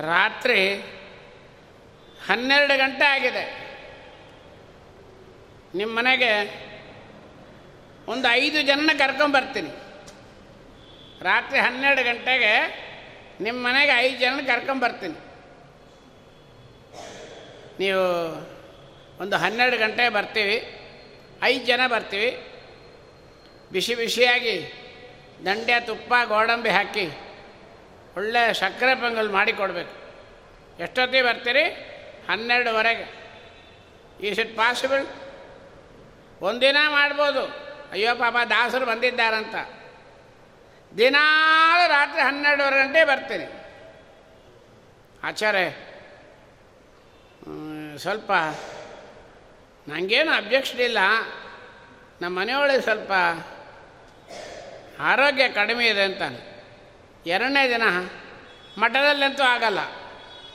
ರಾತ್ರಿ ಹನ್ನೆರಡು ಗಂಟೆ ಆಗಿದೆ. ನಿಮ್ಮ ಮನೆಗೆ ಒಂದು ಐದು ಜನನ ಕರ್ಕೊಂಬರ್ತೀನಿ ರಾತ್ರಿ ಹನ್ನೆರಡು ಗಂಟೆಗೆ ನಿಮ್ಮ ಮನೆಗೆ ಐದು ಜನ ಕರ್ಕೊಂಬರ್ತೀನಿ ನೀವು ಒಂದು ಹನ್ನೆರಡು ಗಂಟೆಗೆ ಬರ್ತೀವಿ. ಐದು ಜನ ಬರ್ತೀವಿ. ಬಿಸಿ ಬಿಸಿಯಾಗಿ ದಂಡೆ ತುಪ್ಪ ಗೋಡಂಬಿ ಹಾಕಿ ಒಳ್ಳೆ ಸಕ್ಕರೆ ಪೊಂಗಲ್ ಮಾಡಿ ಕೊಡಬೇಕು. ಎಷ್ಟೊತ್ತಿಗೆ ಬರ್ತೀರಿ? ಹನ್ನೆರಡುವರೆಗೆ. ಈಸ್ ಇಟ್ ಪಾಸಿಬಲ್ ಒಂದಿನ ಮಾಡ್ಬೋದು. ಅಯ್ಯೋ ಪಾಪ, ದಾಸರು ಬಂದಿದ್ದಾರಂತ. ದಿನಾಲು ರಾತ್ರಿ ಹನ್ನೆರಡುವರೆ ಗಂಟೆ ಬರ್ತೀನಿ. ಆಚಾರ್ಯ ಸ್ವಲ್ಪ ನನಗೇನು ಅಬ್ಜೆಕ್ಷನ್ ಇಲ್ಲ. ನಮ್ಮ ಮನೆಯೊಳಗೆ ಸ್ವಲ್ಪ ಆರೋಗ್ಯ ಕಡಿಮೆ ಇದೆ ಅಂತಾನೆ. ಎರಡನೇ ದಿನ ಮಠದಲ್ಲಂತೂ ಆಗಲ್ಲ.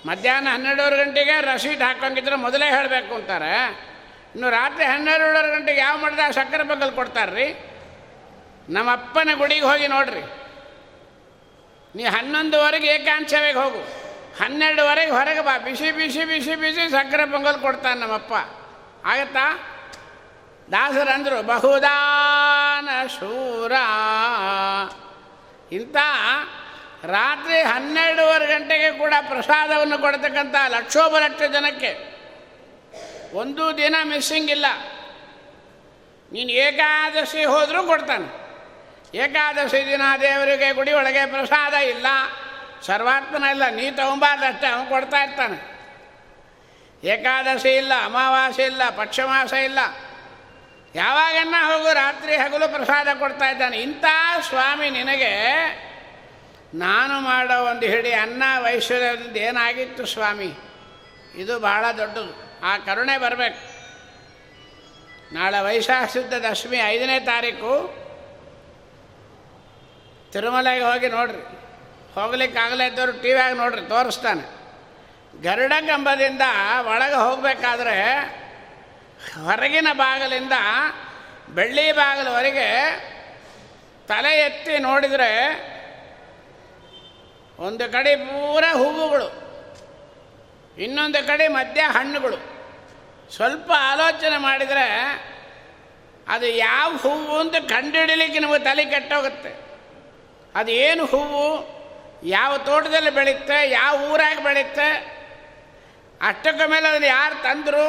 ಮಧ್ಯಾಹ್ನ ಹನ್ನೆರಡುವರೆ ಗಂಟೆಗೆ ರಸೀಟ್ ಹಾಕೋಂಗಿದ್ರೆ ಮೊದಲೇ ಹೇಳಬೇಕು ಅಂತಾರೆ. ಇನ್ನು ರಾತ್ರಿ ಹನ್ನೆರಡೂವರೆ ಗಂಟೆಗೆ ಯಾವ ಮಠದಾಗ ಸಕ್ಕರೆ ಬಗ್ಗಲ್ ಕೊಡ್ತಾರೆ ರೀ ನಮ್ಮ ಅಪ್ಪನ ಗುಡಿಗೆ ಹೋಗಿ ನೋಡ್ರಿ. ನೀ ಹನ್ನೊಂದುವರೆಗೆ ಏಕಾಂಶವಾಗಿ ಹೋಗು. ಹನ್ನೆರಡುವರೆಗೆ ಹೊರಗೆ ಬಾ. ಬಿಸಿ ಬಿಸಿ ಬಿಸಿ ಬಿಸಿ ಸಕ್ಕರೆ ಪೊಂಗಲ್ ಕೊಡ್ತಾನೆ ನಮ್ಮಪ್ಪ. ಆಗತ್ತಾ? ದಾಸರಂದರು ಬಹುದಾನ ಶೂರ. ಇಂಥ ರಾತ್ರಿ ಹನ್ನೆರಡೂವರೆ ಗಂಟೆಗೆ ಕೂಡ ಪ್ರಸಾದವನ್ನು ಕೊಡ್ತಕ್ಕಂಥ ಲಕ್ಷೋಪಲಕ್ಷ ಜನಕ್ಕೆ ಒಂದು ದಿನ ಮಿಸ್ಸಿಂಗ್ ಇಲ್ಲ. ನೀನು ಏಕಾದಶಿ ಹೋದರೂ ಕೊಡ್ತಾನೆ. ಏಕಾದಶಿ ದಿನ ದೇವರಿಗೆ ಗುಡಿ ಒಳಗೆ ಪ್ರಸಾದ ಇಲ್ಲ. ಸರ್ವಾತ್ಮನ ಇಲ್ಲ. ನೀ ತಗೊಂಬಾರ್ದಷ್ಟೇ ಅವನು ಕೊಡ್ತಾ ಇರ್ತಾನೆ. ಏಕಾದಶಿ ಇಲ್ಲ, ಅಮಾವಾಸ್ಯೆ ಇಲ್ಲ, ಪಕ್ಷಮಾಸ ಇಲ್ಲ. ಯಾವಾಗನ್ನ ಹೋಗು, ರಾತ್ರಿ ಹಗಲು ಪ್ರಸಾದ ಕೊಡ್ತಾ ಇದ್ದಾನೆ. ಇಂಥ ಸ್ವಾಮಿ ನಿನಗೆ ನಾನು ಮಾಡೋ ಒಂದು ಹಿಡಿ ಅನ್ನ ವೈಶ್ವರ್ಯದಿಂದ ಏನಾಗಿತ್ತು ಸ್ವಾಮಿ? ಇದು ಬಹಳ ದೊಡ್ಡದು. ಆ ಕರುಣೆ ಬರಬೇಕು. ನಾಳೆ ವೈಶಾಖ ಶುದ್ಧ ದಶಮಿ ಐದನೇ ತಾರೀಕು. ತಿರುಮಲೆಗೆ ಹೋಗಿ ನೋಡ್ರಿ. ಹೋಗ್ಲಿಕ್ಕಾಗಲೇ ಇದ್ದವರು ಟಿ ವಿಯಾಗ ನೋಡ್ರಿ, ತೋರಿಸ್ತಾನೆ. ಗರುಡ ಕಂಬದಿಂದ ಒಳಗೆ ಹೋಗಬೇಕಾದ್ರೆ ಹೊರಗಿನ ಬಾಗಿಲಿಂದ ಬೆಳ್ಳಿ ಬಾಗಿಲವರೆಗೆ ತಲೆ ಎತ್ತಿ ನೋಡಿದರೆ ಒಂದು ಕಡೆ ಪೂರ ಹೂವುಗಳು, ಇನ್ನೊಂದು ಕಡೆ ಮಧ್ಯ ಹಣ್ಣುಗಳು. ಸ್ವಲ್ಪ ಆಲೋಚನೆ ಮಾಡಿದರೆ ಅದು ಯಾವ ಹೂವು ಅಂತ ಕಂಡುಹಿಡಲಿಕ್ಕೆ ನಿಮಗೆ ತಲೆ ಕೆಟ್ಟೋಗುತ್ತೆ. ಅದು ಏನು ಹೂವು, ಯಾವ ತೋಟದಲ್ಲಿ ಬೆಳೆಯುತ್ತೆ, ಯಾವ ಊರಾಗಿ ಬೆಳೆಯುತ್ತೆ, ಅಷ್ಟಕ್ಕ ಮೇಲೆ ಅದನ್ನು ಯಾರು ತಂದರು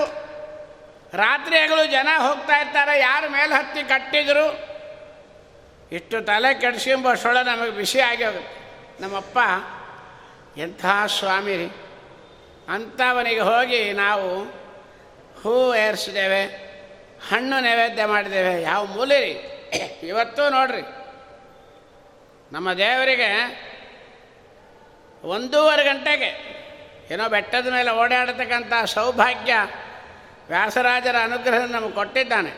ರಾತ್ರಿ ಹಗಲು ಜನ ಹೋಗ್ತಾ ಇರ್ತಾರೆ, ಯಾರು ಮೇಲೆ ಹತ್ತಿ ಕಟ್ಟಿದ್ರು, ಇಷ್ಟು ತಲೆ ಕೆಡಿಸ್ಕೊಂಬಷ್ಟೊಳ ನಮಗೆ ಬಿಸಿ ಆಗಿ ಹೋಗುತ್ತೆ. ನಮ್ಮಪ್ಪ, ಎಂಥ ಸ್ವಾಮಿ ಅಂಥವನಿಗೆ ಹೋಗಿ ನಾವು ಹೂ ಏರಿಸಿದ್ದೇವೆ, ಹಣ್ಣು ನೈವೇದ್ಯ ಮಾಡಿದ್ದೇವೆ, ಯಾವ ಮೂಲೆ ರೀ. ಇವತ್ತು ನೋಡ್ರಿ, ನಮ್ಮ ದೇವರಿಗೆ ಒಂದೂವರೆ ಗಂಟೆಗೆ ಏನೋ ಬೆಟ್ಟದ ಮೇಲೆ ಓಡಾಡತಕ್ಕಂಥ ಸೌಭಾಗ್ಯ ವ್ಯಾಸರಾಜರ ಅನುಗ್ರಹ ನಮಗೆ ಕೊಟ್ಟಿದ್ದಾನೆ.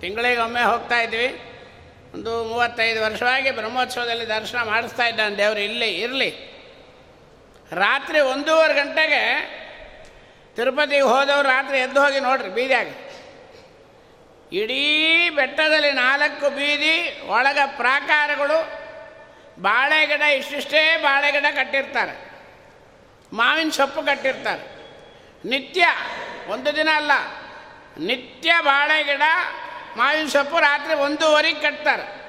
ತಿಂಗಳಿಗೆ ಒಮ್ಮೆ ಹೋಗ್ತಾ ಇದ್ವಿ. ಒಂದು ಮೂವತ್ತೈದು ವರ್ಷವಾಗಿ ಬ್ರಹ್ಮೋತ್ಸವದಲ್ಲಿ ದರ್ಶನ ಮಾಡಿಸ್ತಾ ಇದ್ದಾನೆ ದೇವರು, ಇಲ್ಲಿ, ಇರಲಿ. ರಾತ್ರಿ ಒಂದೂವರೆ ಗಂಟೆಗೆ ತಿರುಪತಿಗೆ ಹೋದವರು ರಾತ್ರಿ ಎದ್ದು ಹೋಗಿ ನೋಡ್ರಿ ಬೀದಿಯಾಗ. ಇಡೀ ಬೆಟ್ಟದಲ್ಲಿ ನಾಲ್ಕು ಬೀದಿ, ಒಳಗ ಪ್ರಾಕಾರಗಳು, ಬಾಳೆಗಿಡ, ಇಷ್ಟಿಷ್ಟೇ ಬಾಳೆಗಿಡ ಕಟ್ಟಿರ್ತಾರೆ. ಮಾವಿನ ಸೊಪ್ಪು ಕಟ್ಟಿರ್ತಾರೆ. ನಿತ್ಯ ಒಂದು ದಿನ ಅಲ್ಲ. ನಿತ್ಯ ಬಾಳೆಗಿಡ ಮಾವಿನ ಸೊಪ್ಪು ರಾತ್ರಿ ಒಂದೂವರೆಗೆ ಕಟ್ತಾರೆ.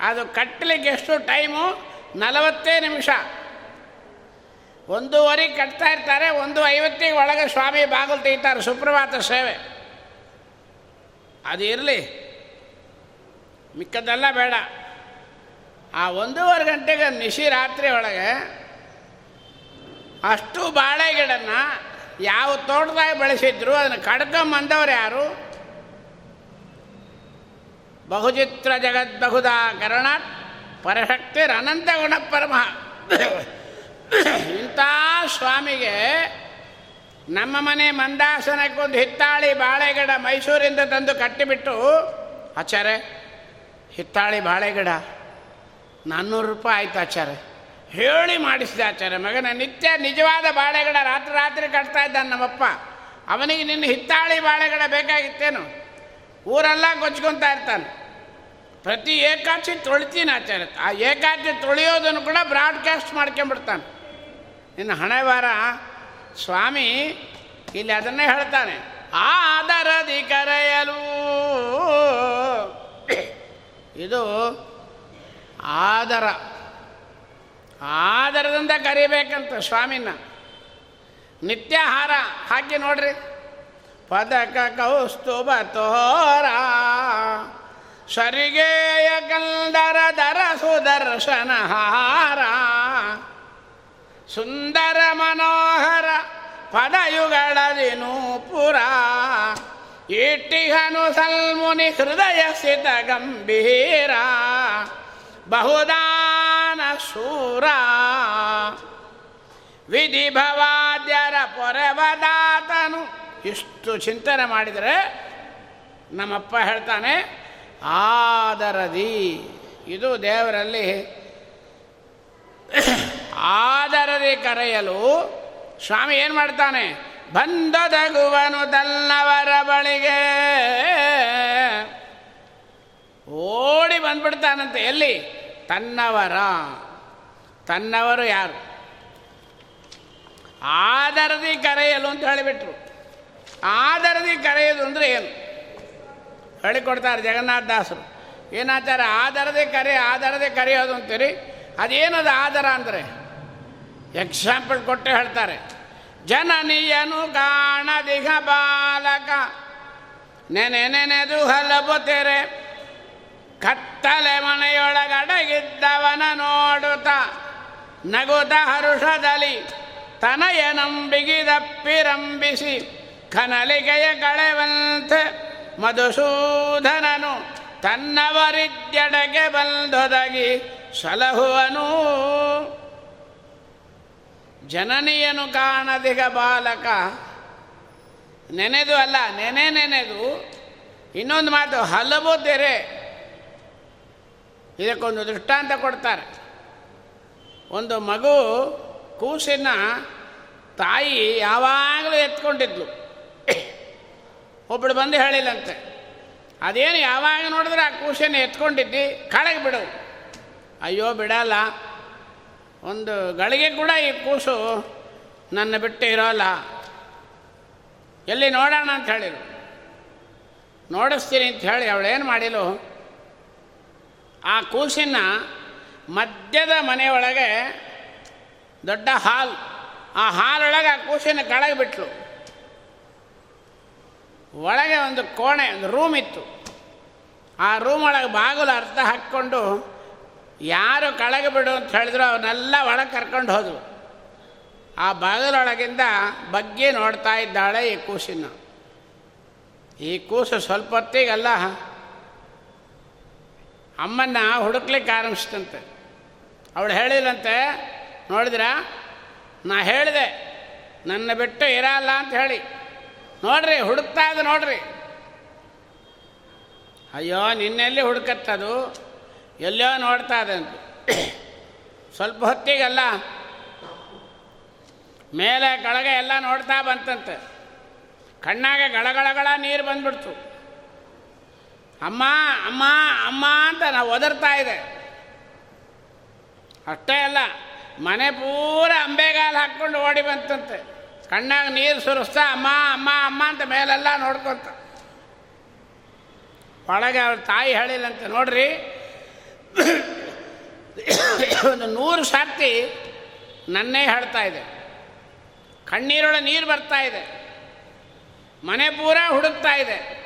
ಅದು ಕಟ್ಟಲಿಕ್ಕೆ ಎಷ್ಟು ಟೈಮು? ನಲವತ್ತೇ ನಿಮಿಷ. ಒಂದೂವರೆಗೆ ಕಟ್ತಾ ಇರ್ತಾರೆ, ಒಂದು ಐವತ್ತಿಗೆ ಒಳಗೆ ಸ್ವಾಮಿ ಬಾಗಿಲು ತೆಗಿತಾರೆ, ಸುಪ್ರಭಾತ ಸೇವೆ. ಅದು ಇರಲಿ. ಮಿಕ್ಕದ್ದೆಲ್ಲ ಬೇಡ. ಆ ಒಂದೂವರೆ ಗಂಟೆಗೆ ನಿಶಿ ರಾತ್ರಿ ಒಳಗೆ ಅಷ್ಟು ಬಾಳೆ ಗಿಡನ ಯಾವ ತೋಟದಾಗ ಬೆಳೆಸಿದ್ರು, ಅದನ್ನು ಕಡ್ಕೊಂಬಂದವ್ರು ಯಾರು? ಬಹುಚಿತ್ರ ಜಗದ್ಬಹುದಾ ಕರಣ ಪರಶಕ್ತಿರ್ ಅನಂತ ಗುಣ ಪರಮ. ಇಂಥ ಸ್ವಾಮಿಗೆ ನಮ್ಮ ಮನೆ ಮಂದಾಸನಕ್ಕೊಂದು ಹಿತ್ತಾಳಿ ಬಾಳೆಗಿಡ ಮೈಸೂರಿಂದ ತಂದು ಕಟ್ಟಿಬಿಟ್ಟು, ಆಚಾರ್ಯ, ಹಿತ್ತಾಳಿ ಬಾಳೆಗಿಡ ನಾನ್ನೂರು ರೂಪಾಯಿ ಆಯ್ತು, ಆಚಾರ್ಯ. ಹೇಳಿ ಮಾಡಿಸಿದ ಆಚಾರ್ಯ ಮಗನ ನಿತ್ಯ ನಿಜವಾದ ಬಾಳೆಗಿಡ ರಾತ್ರಿ ರಾತ್ರಿ ಕಟ್ತಾ ಇದ್ದಾನೆ ನಮ್ಮಪ್ಪ. ಅವನಿಗೆ ನಿನ್ನ ಹಿತ್ತಾಳಿ ಬಾಳೆಗಿಡ ಬೇಕಾಗಿತ್ತೇನು? ಊರೆಲ್ಲ ಕೊಚ್ಕೊತಾ ಇರ್ತಾನೆ. ಪ್ರತಿ ಏಕಾಚಿ ತೊಳಿತೀನಿ ಆಚಾರ್ಯ. ಆ ಏಕಾಚಿ ತೊಳೆಯೋದನ್ನು ಕೂಡ ಬ್ರಾಡ್ಕಾಸ್ಟ್ ಮಾಡ್ಕೊಂಬಿಡ್ತಾನೆ ನಿನ್ನ ಹಣೆ ವಾರ ಸ್ವಾಮಿ ಇಲ್ಲಿ ಅದನ್ನೇ ಹೇಳ್ತಾನೆ. ಆದರದಿ ಕರೆಯಲು. ಇದು ಆದರ. ಆದರದಿಂದ ಕರಿಬೇಕಂತ ಸ್ವಾಮಿನ ನಿತ್ಯಾಹಾರ ಹಾಕಿ ನೋಡ್ರಿ. ಪದಕ ಕೌಸ್ತುಭ ತೋರ. ಸರಿಗೆಯ ಕಂದರ ದರ ಸುದರ್ಶನ ಹಾರ. ಸುಂದರ ಮನೋಹರ ಪದಯುಗಳದಿ ನೂಪುರ. ಇಟ್ಟಿಹನು ಸಲ್ಮುನಿ ಹೃದಯ ಸಿತ ಗಂಭೀರ. ಬಹುದಾನ ಶೂರ ವಿಧಿ ಭವಾದ್ಯರ ಪೊರೆವದಾತನು ಇಷ್ಟು ಚಿಂತನೆ ಮಾಡಿದರೆ ನಮ್ಮಪ್ಪ ಹೇಳ್ತಾನೆ, ಆದರದಿ. ಇದು ದೇವರಲ್ಲಿ ಆದರದಿ ಕರೆಯಲು ಸ್ವಾಮಿ ಏನು ಮಾಡ್ತಾನೆ, ಬಂದದಗುವನು ತನ್ನವರ ಬಳಿಗೆ. ಓಡಿ ಬಂದ್ಬಿಡ್ತಾನಂತೆ. ಎಲ್ಲಿ? ತನ್ನವರ. ತನ್ನವರು ಯಾರು? ಆದರದಿ ಕರೆಯಲು ಅಂತ ಹೇಳಿಬಿಟ್ರು. ಆದರದಿ ಕರೆಯೋದು ಅಂದರೆ ಏನು? ಹೇಳಿಕೊಡ್ತಾರೆ ಜಗನ್ನಾಥ ದಾಸರು. ಏನಾಚಾರ ಆಧಾರದೇ ಕರೆ ಆಧಾರದೇ ಕರೆಯೋದು ಅಂತೀರಿ? ಅದೇನದು ಆಧಾರ ಅಂದರೆ? ಎಕ್ಸಾಂಪಲ್ ಕೊಟ್ಟು ಹೇಳ್ತಾರೆ. ಜನನಿಯನು ಕಾಣದಿಗ ಬಾಲಕ. ನೆನೆ ನೆನೆದು ಹಲಬುತ್ತೆರೆ ಕತ್ತಲೆ ಮನೆಯೊಳಗಡಗಿದ್ದವನ ನೋಡುತ್ತ ನಗುತ ಹರುಷದಲ್ಲಿ ತನಯನಂಬಿಗಿದಪ್ಪಿರಂಬಿಸಿ ಕನಲಿಗೆಯ ಕಳೆವಂತೆ ಮಧುಸೂಧನನು ತನ್ನವರಿದ್ಯಡೆಗೆ ಬಂದೊದಗಿ ಸಲಹುವನು. ಜನನಿಯನು ಕಾಣದಿಗ ಬಾಲಕ ನೆನೆದು ಅಲ್ಲ, ನೆನೆ ನೆನೆದು ಇನ್ನೊಂದು ಮಾತು, ಹಲವು ತೆರೆ ಇದಕ್ಕೊಂದು ದೃಷ್ಟಾಂತ ಕೊಡ್ತಾರೆ. ಒಂದು ಮಗು ಕೂಸಿನ ತಾಯಿ ಯಾವಾಗಲೂ ಎತ್ಕೊಂಡಿದ್ಲು. ಒಬ್ಬಳು ಬಂದು ಹೇಳಿಲ್ಲಂತೆ. ಅದೇನು ಯಾವಾಗ ನೋಡಿದ್ರೆ ಆ ಕೂಸಿನ ಎತ್ಕೊಂಡಿದ್ದಿ? ಕಳೆಗೆ ಬಿಡು. ಅಯ್ಯೋ ಬಿಡಲ್ಲ. ಒಂದು ಗಳಿಗೆ ಕೂಡ ಈ ಕೂಸು ನನ್ನ ಬಿಟ್ಟು ಇರೋಲ್ಲ. ಎಲ್ಲಿ ನೋಡೋಣ ಅಂತ ಹೇಳಿರು ನೋಡಿಸ್ತೀನಿ ಅಂತ ಹೇಳಿ ಅವಳೇನು ಮಾಡಿಲು ಆ ಕೂಸಿನ ಮಧ್ಯದ ಮನೆಯೊಳಗೆ ದೊಡ್ಡ ಹಾಲ್. ಆ ಹಾಲೊಳಗೆ ಆ ಕೂಸಿನ ಕೆಳಗೆ ಬಿಟ್ಲು. ಒಳಗೆ ಒಂದು ಕೋಣೆ, ಒಂದು ರೂಮ್ ಇತ್ತು. ಆ ರೂಮ್ ಒಳಗೆ ಬಾಗಿಲು ಅರ್ಥ ಹಾಕ್ಕೊಂಡು ಯಾರು ಕೆಳಗೆ ಬಿಡು ಅಂತ ಹೇಳಿದ್ರು ಅವನ್ನೆಲ್ಲ ಒಳಗೆ ಕರ್ಕೊಂಡು ಹೋದವು. ಆ ಬಾಗಿಲೊಳಗಿಂದ ಬಗ್ಗೆ ನೋಡ್ತಾ ಇದ್ದಾಳೆ ಈ ಕೂಸಿನ. ಈ ಕೂಸು ಸ್ವಲ್ಪ ಹೊತ್ತಿಗೆಲ್ಲ ಅಮ್ಮನ್ನ ಹುಡುಕ್ಲಿಕ್ಕೆ ಆರಂಭಿಸ್ತಂತೆ ಅವಳು ಹೇಳಿಲ್ಲಂತೆ ನೋಡಿದ್ರ? ನಾ ಹೇಳಿದೆ, ನನ್ನ ಬಿಟ್ಟು ಇರಲ್ಲ ಅಂತ ಹೇಳಿ. ನೋಡ್ರಿ, ಹುಡುಕ್ತಾ ಇದೆ ನೋಡ್ರಿ. ಅಯ್ಯೋ, ನಿನ್ನೆಲ್ಲಿ ಹುಡುಕತ್ತದು? ಎಲ್ಲೋ ನೋಡ್ತಾ ಇದೆ ಅಂತ. ಸ್ವಲ್ಪ ಹೊತ್ತಿಗೆಲ್ಲ, ಮೇಲೆ ಕೆಳಗೆ ಎಲ್ಲ ನೋಡ್ತಾ ಬಂತಂತೆ. ಕಣ್ಣಾಗೆ ಗಳಗಳಗಳ ನೀರು ಬಂದ್ಬಿಡ್ತು. ಅಮ್ಮ ಅಮ್ಮ ಅಮ್ಮ ಅಂತ ನಾವು ಒದರ್ತಾ ಇದೆ. ಅಷ್ಟೇ ಅಲ್ಲ, ಮನೆ ಪೂರ ಅಂಬೆಗಾಲು ಹಾಕ್ಕೊಂಡು ಓಡಿ ಬಂತಂತೆ. ಕಣ್ಣಾಗ ನೀರು ಸುರಿಸ್ತಾ ಅಮ್ಮ ಅಮ್ಮ ಅಮ್ಮ ಅಂತ ಮೇಲೆಲ್ಲ ನೋಡ್ಕೊಂತ. ಒಳಗೆ ಅವ್ರ ತಾಯಿ ಹೇಳಿಲ್ಲಂತೆ, ನೋಡ್ರಿ. ಒಂದು ನೂರು ಸರ್ತಿ ನನ್ನೇ ಹೇಳ್ತಾ ಇದೆ. ಕಣ್ಣೀರೊಳ ನೀರು ಬರ್ತಾ ಇದೆ. ಮನೆ ಪೂರ ಹುಡುಕ್ತಾ ಇದೆ.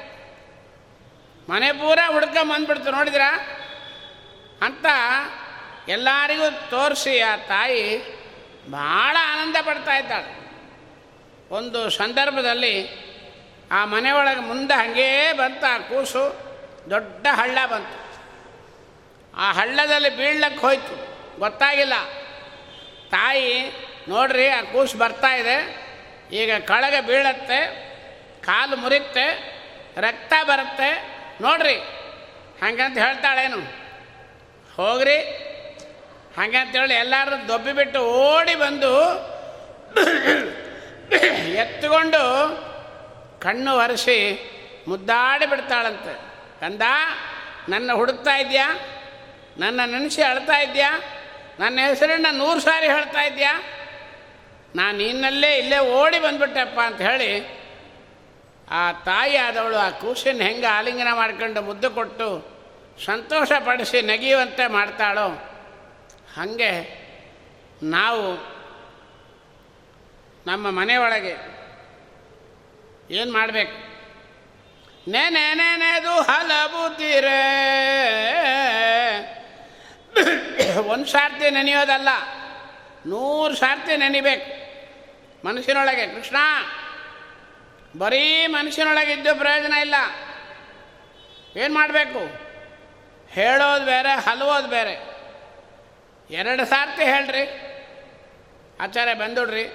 ಮನೆ ಪೂರ ಹುಡುಕ ಬಂದ್ಬಿಡ್ತು, ನೋಡಿದ್ರಾ? ಅಂತ ಎಲ್ಲರಿಗೂ ತೋರಿಸಿ ಆ ತಾಯಿ ಭಾಳ ಆನಂದ ಪಡ್ತಾ ಇದ್ದಾಳೆ. ಒಂದು ಸಂದರ್ಭದಲ್ಲಿ ಆ ಮನೆಯೊಳಗೆ ಮುಂದೆ ಹಾಗೇ ಬಂತ ಆ ಕೂಸು, ದೊಡ್ಡ ಹಳ್ಳ ಬಂತು. ಆ ಹಳ್ಳದಲ್ಲಿ ಬೀಳ್ಲಕ್ಕೆ ಹೋಯ್ತು, ಗೊತ್ತಾಗಿಲ್ಲ. ತಾಯಿ, ನೋಡ್ರಿ, ಆ ಕೂಸು ಬರ್ತಾ ಇದೆ, ಈಗ ಕೆಳಗೆ ಬೀಳತ್ತೆ, ಕಾಲು ಮುರಿತ್ತೆ, ರಕ್ತ ಬರುತ್ತೆ ನೋಡ್ರಿ, ಹಂಗಂತ ಹೇಳ್ತಾಳೇನು? ಹೋಗ್ರಿ ಹಾಗಂತೇಳಿ ಎಲ್ಲರೂ ದೊಬ್ಬಿ ಬಿಟ್ಟು ಓಡಿ ಬಂದು ಎತ್ತುಕೊಂಡು ಕಣ್ಣು ಒರೆಸಿ ಮುದ್ದಾಡಿ ಬಿಡ್ತಾಳಂತೆ. ಕಂದ, ನನ್ನ ಹುಡುಕ್ತಾ ಇದೆಯಾ? ನನ್ನ ನೆನೆಸಿ ಅಳ್ತಾ ಇದೆಯಾ? ನನ್ನ ಹೆಸರನ್ನ ನೂರು ಸಾರಿ ಹೇಳ್ತಾ ಇದೆಯಾ? ನಾನು ನಿನ್ನಲ್ಲೇ ಇಲ್ಲೇ ಓಡಿ ಬಂದ್ಬಿಟ್ಟೆಪ್ಪ ಅಂತ ಹೇಳಿ ಆ ತಾಯಿ ಆದವಳು ಆ ಕೂಸಿನ ಹೆಂಗೆ ಆಲಿಂಗನ ಮಾಡ್ಕೊಂಡು ಮುದ್ದು ಕೊಟ್ಟು ಸಂತೋಷಪಡಿಸಿ ನಗಿಯುವಂತೆ ಮಾಡ್ತಾಳೋ, ಹಾಗೆ ನಾವು ನಮ್ಮ ಮನೆಯೊಳಗೆ ಏನು ಮಾಡಬೇಕು? ನೆನೆ ನೆನೆದು ಹಲಬುತ್ತೀರೇ ಒಂದು ಸಾರ್ತಿ ನೆನೆಯೋದಲ್ಲ, ನೂರು ಸಾರ್ತಿ ನೆನಿಬೇಕು ಮನಸ್ಸಿನೊಳಗೆ. ಕೃಷ್ಣ ಬರೀ ಮನುಷ್ಯನೊಳಗಿದ್ದು ಪ್ರಯೋಜನ ಇಲ್ಲ. ಏನು ಮಾಡಬೇಕು? ಹೇಳೋದು ಬೇರೆ, ಹಲವೋದು ಬೇರೆ. ಎರಡು ಸಾರ್ತಿ ಹೇಳ್ರಿ. ಆಚಾರ್ಯ ಬಂದುಡ್ರಿ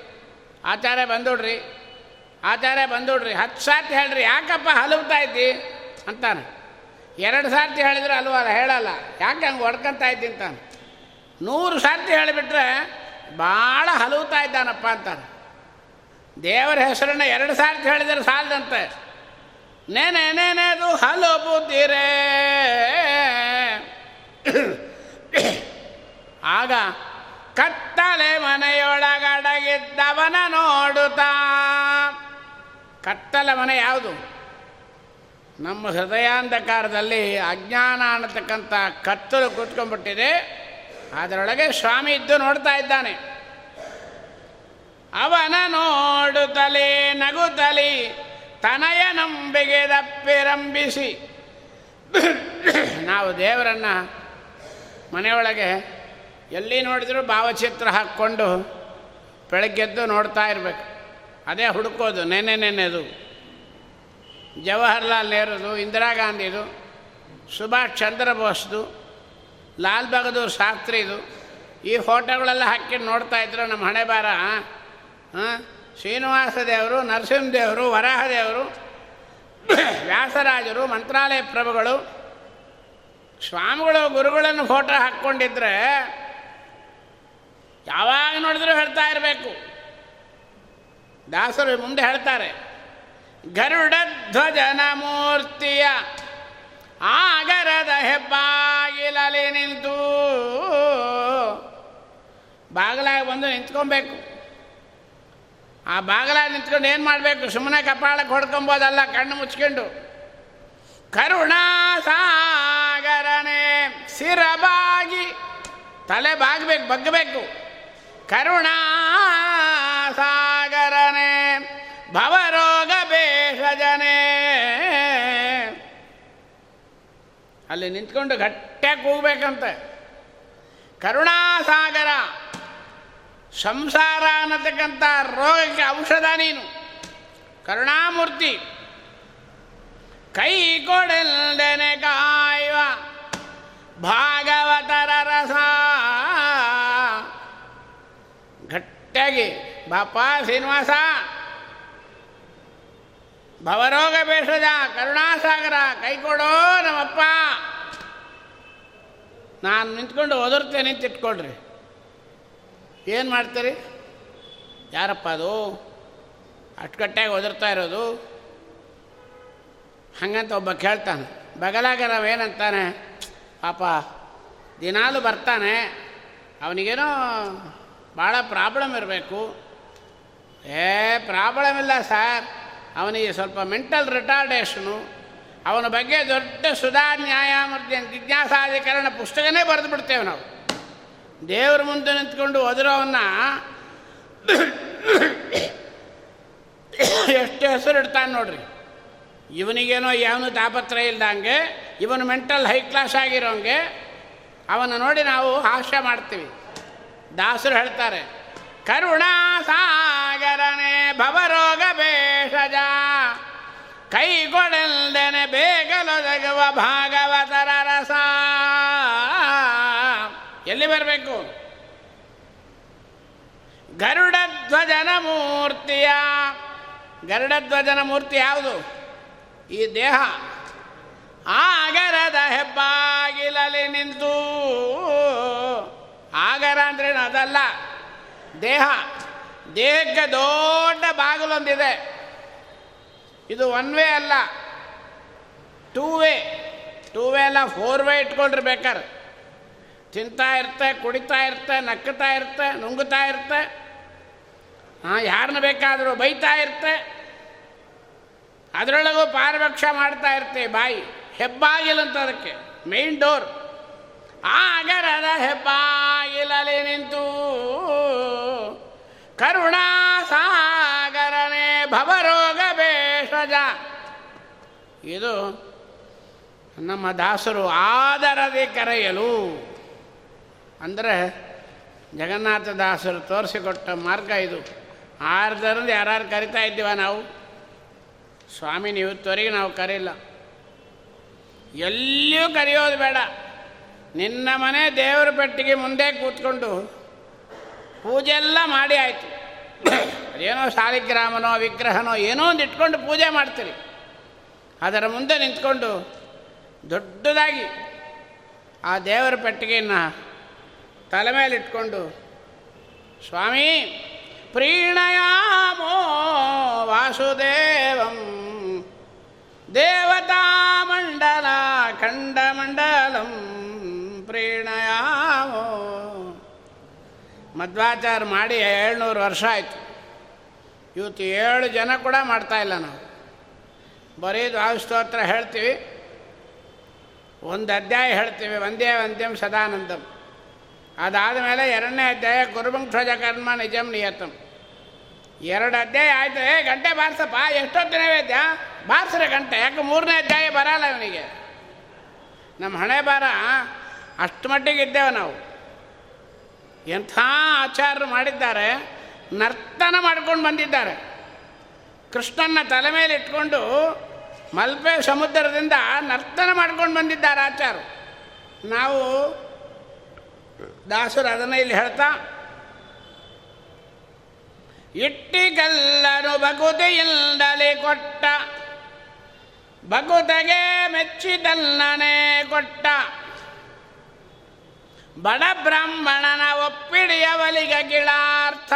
ಆಚಾರ್ಯ ಬಂದುಡ್ರಿ ಆಚಾರ್ಯ ಬಂದುಡ್ರಿ ಹತ್ತು ಸಾರ್ತಿ ಹೇಳ್ರಿ. ಯಾಕಪ್ಪ ಹಲವ್ತಾ ಇದ್ದಿ? ಅಂತಾನೆ. ಎರಡು ಸಾರ್ತಿ ಹೇಳಿದ್ರೆ ಹಲುವಲ್ಲ, ಹೇಳಲ್ಲ. ಯಾಕೆ ಹಂಗೆ ಹೊಡ್ಕೊತಾ ಇದ್ದಿ ಅಂತಾನೆ. ನೂರು ಸಾರ್ತಿ ಹೇಳಿಬಿಟ್ರೆ ಭಾಳ ಹಲವ್ತಾ ಇದ್ದಾನಪ್ಪ ಅಂತಾನೆ. ದೇವರ ಹೆಸರನ್ನು ಎರಡು ಸಾರ್ತಿ ಹೇಳಿದರೆ ಸಾಲದಂತೆ. ನೇನೆ ನೇನೆದು ಹಲಬುತ್ತೀರೇ ಆಗ ಕತ್ತಲೆ ಮನೆಯೊಳಗಡಗಿದ್ದವನ ನೋಡುತ್ತಾ. ಕತ್ತಲ ಮನೆ ಯಾವುದು? ನಮ್ಮ ಹೃದಯಾಂಧಕಾರದಲ್ಲಿ ಅಜ್ಞಾನ ಅನ್ನತಕ್ಕಂಥ ಕತ್ತಲು ಕೂತ್ಕೊಂಡ್ಬಿಟ್ಟಿದೆ. ಅದರೊಳಗೆ ಸ್ವಾಮಿ ಇದ್ದು ನೋಡ್ತಾ ಇದ್ದಾನೆ. ಅವನ ನೋಡುತ್ತಲೇ ನಗುತ್ತಲಿ ತನಯ ನಂಬಿಗೆ ದಪ್ಪಿರಂಬಿಸಿ ನಾವು ದೇವರನ್ನು ಮನೆಯೊಳಗೆ ಎಲ್ಲಿ ನೋಡಿದರೂ ಭಾವಚಿತ್ರ ಹಾಕ್ಕೊಂಡು ಬೆಳಗ್ಗೆದ್ದು ನೋಡ್ತಾ ಇರಬೇಕು. ಅದೇ ಹುಡುಕೋದು ನೆನೆ ನೆನೆದು ಜವಾಹರ್ಲಾಲ್ ನೆಹರುದು, ಇಂದಿರಾ ಗಾಂಧಿದು, ಸುಭಾಷ್ ಚಂದ್ರ ಬೋಸ್ದು, ಲಾಲ್ ಬಹದ್ದೂರ್ ಶಾಸ್ತ್ರಿದು, ಈ ಫೋಟೋಗಳೆಲ್ಲ ಹಾಕಿ ನೋಡ್ತಾ ಇದ್ರು ನಮ್ಮ ಹಣೆ ಬಾರ ಹಾಂ ಶ್ರೀನಿವಾಸ ದೇವರು ನರಸಿಂಹದೇವರು ವರಾಹದೇವರು ವ್ಯಾಸರಾಜರು, ಮಂತ್ರಾಲಯ ಪ್ರಭುಗಳು, ಸ್ವಾಮಿಗಳು, ಗುರುಗಳನ್ನು ಫೋಟೋ ಹಾಕ್ಕೊಂಡಿದ್ರೆ ಯಾವಾಗ ನೋಡಿದ್ರೂ ಹೇಳ್ತಾ ಇರಬೇಕು. ದಾಸರು ಮುಂದೆ ಹೇಳ್ತಾರೆ, ಗರುಡ ಧ್ವಜನ ಮೂರ್ತಿಯ ಆಗರದ ಹೆಬ್ಬಾಗಿಲಲ್ಲಿ ನಿಂತು ಬಾಗಿಲಾಗಿ ಬಂದು ನಿಂತ್ಕೊಬೇಕು. ಆ ಬಾಗಲ ನಿಂತ್ಕೊಂಡು ಏನು ಮಾಡಬೇಕು? ಸುಮ್ಮನೆ ಕಪಾಳಕ್ಕೆ ಹೊಡ್ಕೊಬೋದಲ್ಲ, ಕಣ್ಣು ಮುಚ್ಕೊಂಡು. ಕರುಣಾ ಸಾಗರನೆ, ಸಿರಬಾಗಿ. ತಲೆ ಬಾಗಬೇಕು, ಬಗ್ಗಬೇಕು. ಕರುಣಾ ಸಾಗರನೆ, ಭವರೋಗ ಭೇಷಜನೆ. ಅಲ್ಲಿ ನಿಂತ್ಕೊಂಡು ಗಟ್ಟಿಯಾಗಿ ಕೂಗಬೇಕಂತೆ. ಕರುಣಾಸಾಗರ ಸಂಸಾರ ಅನ್ನತಕ್ಕಂಥ ರೋಗಕ್ಕೆ ಔಷಧ ನೀನು. ಕರುಣಾಮೂರ್ತಿ. ಕೈ ಕೊಡಲ್ದೆನೆ ಕಾಯುವ ಭಾಗವತರ ರಸ. ಗಟ್ಟಿಯಾಗಿ ಬಾಪ ಶ್ರೀನಿವಾಸ. ಭವರೋಗ ಬೇಷದ ಕರುಣಾಸಾಗರ, ಕೈ ಕೊಡೋ ನಮ್ಮಪ್ಪ. ನಾನು ನಿಂತ್ಕೊಂಡು ಒದರ್ತೇನೆ ಇಟ್ಕೊಳ್ರಿ ಏನು ಮಾಡ್ತೀರಿ? ಯಾರಪ್ಪ ಅದು? ಅಟ್ಕಟ್ಟಾಗಿ ಒದರ್ತಾ ಇರೋದು? ಹಂಗಂತ ಒಬ್ಬ ಕೇಳ್ತಾನೆ. ಬಗಲಾಗ ನಾವೇನಂತಾನೆ? ಪಾಪ, ದಿನಾಲು ಬರ್ತಾನೆ. ಅವನಿಗೇನೋ ಭಾಳ ಪ್ರಾಬ್ಲಮ್ ಇರಬೇಕು. ಏ ಪ್ರಾಬ್ಲಮ್ ಇಲ್ಲ ಸರ್. ಅವನಿಗೆ ಸ್ವಲ್ಪ ಮೆಂಟಲ್ ರಿಟಾರ್ಡೇಷನು. ಅವನ ಬಗ್ಗೆ ದೊಡ್ಡ ಸುಧಾ ನ್ಯಾಯಮೂರ್ತಿ ಜಿಜ್ಞಾಸಾಧಿಕರಣ ಪುಸ್ತಕನೇ ಬರೆದು ಬಿಡ್ತೇವೆ ನಾವು. ದೇವ್ರ ಮುಂದೆ ನಿಂತ್ಕೊಂಡು ಒದರೋವನ್ನ ಎಷ್ಟು ಹೆಸರು ಇಡ್ತಾನೆ ನೋಡ್ರಿ. ಇವನಿಗೇನೋ ಯಾವನು ತಾಪತ್ರ ಇಲ್ದಂಗೆ, ಇವನು ಮೆಂಟಲ್ ಹೈ ಕ್ಲಾಸ್ ಆಗಿರೋಂಗೆ ಅವನ ನೋಡಿ ನಾವು ಹಾಸ್ಯ ಮಾಡ್ತೀವಿ. ದಾಸರು ಹೇಳ್ತಾರೆ, ಕರುಣಾ ಸಾಗರನೆ ಭವರೋಗ ಭೇಷಜ ಕೈಗೊಡಲ್ದೆನೆ ಬೇಗಲೊದಗುವ ಭಾಗವತರ ಬರಬೇಕು ಗರುಡಧ್ವಜನ ಮೂರ್ತಿಯ ಗರುಡಧ್ವಜನ ಮೂರ್ತಿ ಯಾವುದು? ಈ ದೇಹ. ಆಗರದ ಹೆಬ್ಬಾಗಿಲಲ್ಲಿ ನಿಂತು, ಆಗರ ಅಂದ್ರೆ ಅದಲ್ಲ ದೇಹ. ದೇಹಕ್ಕೆ ದೊಡ್ಡ ಬಾಗಿಲೊಂದಿದೆ. ಇದು ಒನ್ ವೇ ಅಲ್ಲ ಟೂ ವೇ ಟೂ ವೇ ಅಲ್ಲ ಫೋರ್ ವೇ ಇಟ್ಕೊಂಡ್ರೆ ತಿಂತಾ ಇರ್ತೆ ಕುಡಿತಾ ಇರ್ತೆ ನಕ್ಕತಾ ಇರ್ತೆ ನುಂಗುತ್ತಾ ಇರ್ತೆ ಹಾಂ ಯಾರನ್ನ ಬೇಕಾದರೂ ಬೈತಾ ಇರ್ತೆ ಅದರೊಳಗೂ ಪಾರಭಕ್ಷ ಮಾಡ್ತಾ ಇರ್ತೆ ಬಾಯಿ. ಹೆಬ್ಬಾಗಿಲಂತ ಅದಕ್ಕೆ ಮೇನ್ ಡೋರ್ ಆಗರದ ಹೆಬ್ಬಾಗಿಲಲ್ಲಿ ನಿಂತು ಕರುಣಾ ಸಾಗರನೇ ಭವರೋಗ ಭೇಷಜ. ಇದು ನಮ್ಮ ದಾಸರು ಆದರದೆ ಕರೆಯಲು. ಅಂದರೆ ಜಗನ್ನಾಥ ದಾಸರು ತೋರಿಸಿಕೊಟ್ಟ ಮಾರ್ಗ ಇದು. ಆರ್ದರಿಂದ ಯಾರು ಕರಿತಾ ಇದ್ದೀವ ನಾವು? ಸ್ವಾಮಿನ ಇವತ್ತುವರೆಗೆ ನಾವು ಕರೀಲ್ಲ. ಎಲ್ಲಿಯೂ ಕರೆಯೋದು ಬೇಡ. ನಿನ್ನ ಮನೆ ದೇವರ ಪೆಟ್ಟಿಗೆ ಮುಂದೆ ಕೂತ್ಕೊಂಡು ಪೂಜೆ ಎಲ್ಲ ಮಾಡಿ ಆಯಿತು. ಅದೇನೋ ಶಾಲಿಗ್ರಾಮನೋ ವಿಗ್ರಹನೋ ಏನೋ ಒಂದು ಇಟ್ಕೊಂಡು ಪೂಜೆ ಮಾಡ್ತೀರಿ. ಅದರ ಮುಂದೆ ನಿಂತ್ಕೊಂಡು ದೊಡ್ಡದಾಗಿ ಆ ದೇವರ ಪೆಟ್ಟಿಗೆಯನ್ನು ತಲೆ ಮೇಲೆ ಇಟ್ಕೊಂಡು, ಸ್ವಾಮಿ, ಪ್ರೀಣಯಾಮೋ ವಾಸುದೇವಂ ದೇವತಾಮಂಡಲ ಖಂಡಮಂಡಲಂ ಪ್ರೀಣಯಾಮೋ. ಮಧ್ವಾಚಾರ ಮಾಡಿ ಏಳ್ನೂರು ವರ್ಷ ಆಯಿತು. ಇವತ್ತು ಏಳು ಜನ ಕೂಡ ಮಾಡ್ತಾಯಿಲ್ಲ ನಾವು. ಬರೀ ದ್ವಾಸ್ತೋತ್ರ ಹೇಳ್ತೀವಿ. ಒಂದು ಅಧ್ಯಾಯ ಹೇಳ್ತೀವಿ ಒಂದೇ ವಂದ್ಯಂ ಸದಾನಂದಂ. ಅದಾದ ಮೇಲೆ ಎರಡನೇ ಅಧ್ಯಾಯ ಗುರುವಂಕ್ಷಜ ಕರ್ಮ ನಿಜಂ ನಿಯತಂ. ಎರಡು ಅಧ್ಯಾಯ ಆಯಿತು. ಏ, ಗಂಟೆ ಬಾರಿಸಪ್ಪ, ಎಷ್ಟೊತ್ತು ನೈವೇದ್ಯ ಬಾರಿಸ್ರೆ ಗಂಟೆ. ಯಾಕೆ ಮೂರನೇ ಅಧ್ಯಾಯ ಬರಲ್ಲ ಅವನಿಗೆ? ನಮ್ಮ ಹಣೆ ಬಾರ ಅಷ್ಟು ಮಟ್ಟಿಗೆ ಇದ್ದೇವೆ ನಾವು. ಎಂಥ ಆಚಾರ್ಯರು ಮಾಡಿದ್ದಾರೆ, ನರ್ತನ ಮಾಡ್ಕೊಂಡು ಬಂದಿದ್ದಾರೆ. ಕೃಷ್ಣನ ತಲೆ ಮೇಲೆ ಇಟ್ಕೊಂಡು ಮಲ್ಪೆ ಸಮುದ್ರದಿಂದ ನರ್ತನ ಮಾಡ್ಕೊಂಡು ಬಂದಿದ್ದಾರೆ ಆಚಾರ್ಯ ನಾವು ದಾಸರು ಅದನ್ನು ಇಲ್ಲಿ ಹೇಳ್ತಾ ಇಟ್ಟಿಗಲ್ಲನು ಬಗುದೆಯಿಂದಲೇ ಕೊಟ್ಟ ಬಗುದಗೆ ಮೆಚ್ಚಿದಲ್ಲನೇ ಕೊಟ್ಟ, ಬಡ ಬ್ರಾಹ್ಮಣನ ಒಪ್ಪಿಡಿಯವಲಿಗ ಗಿಳಾರ್ಥ,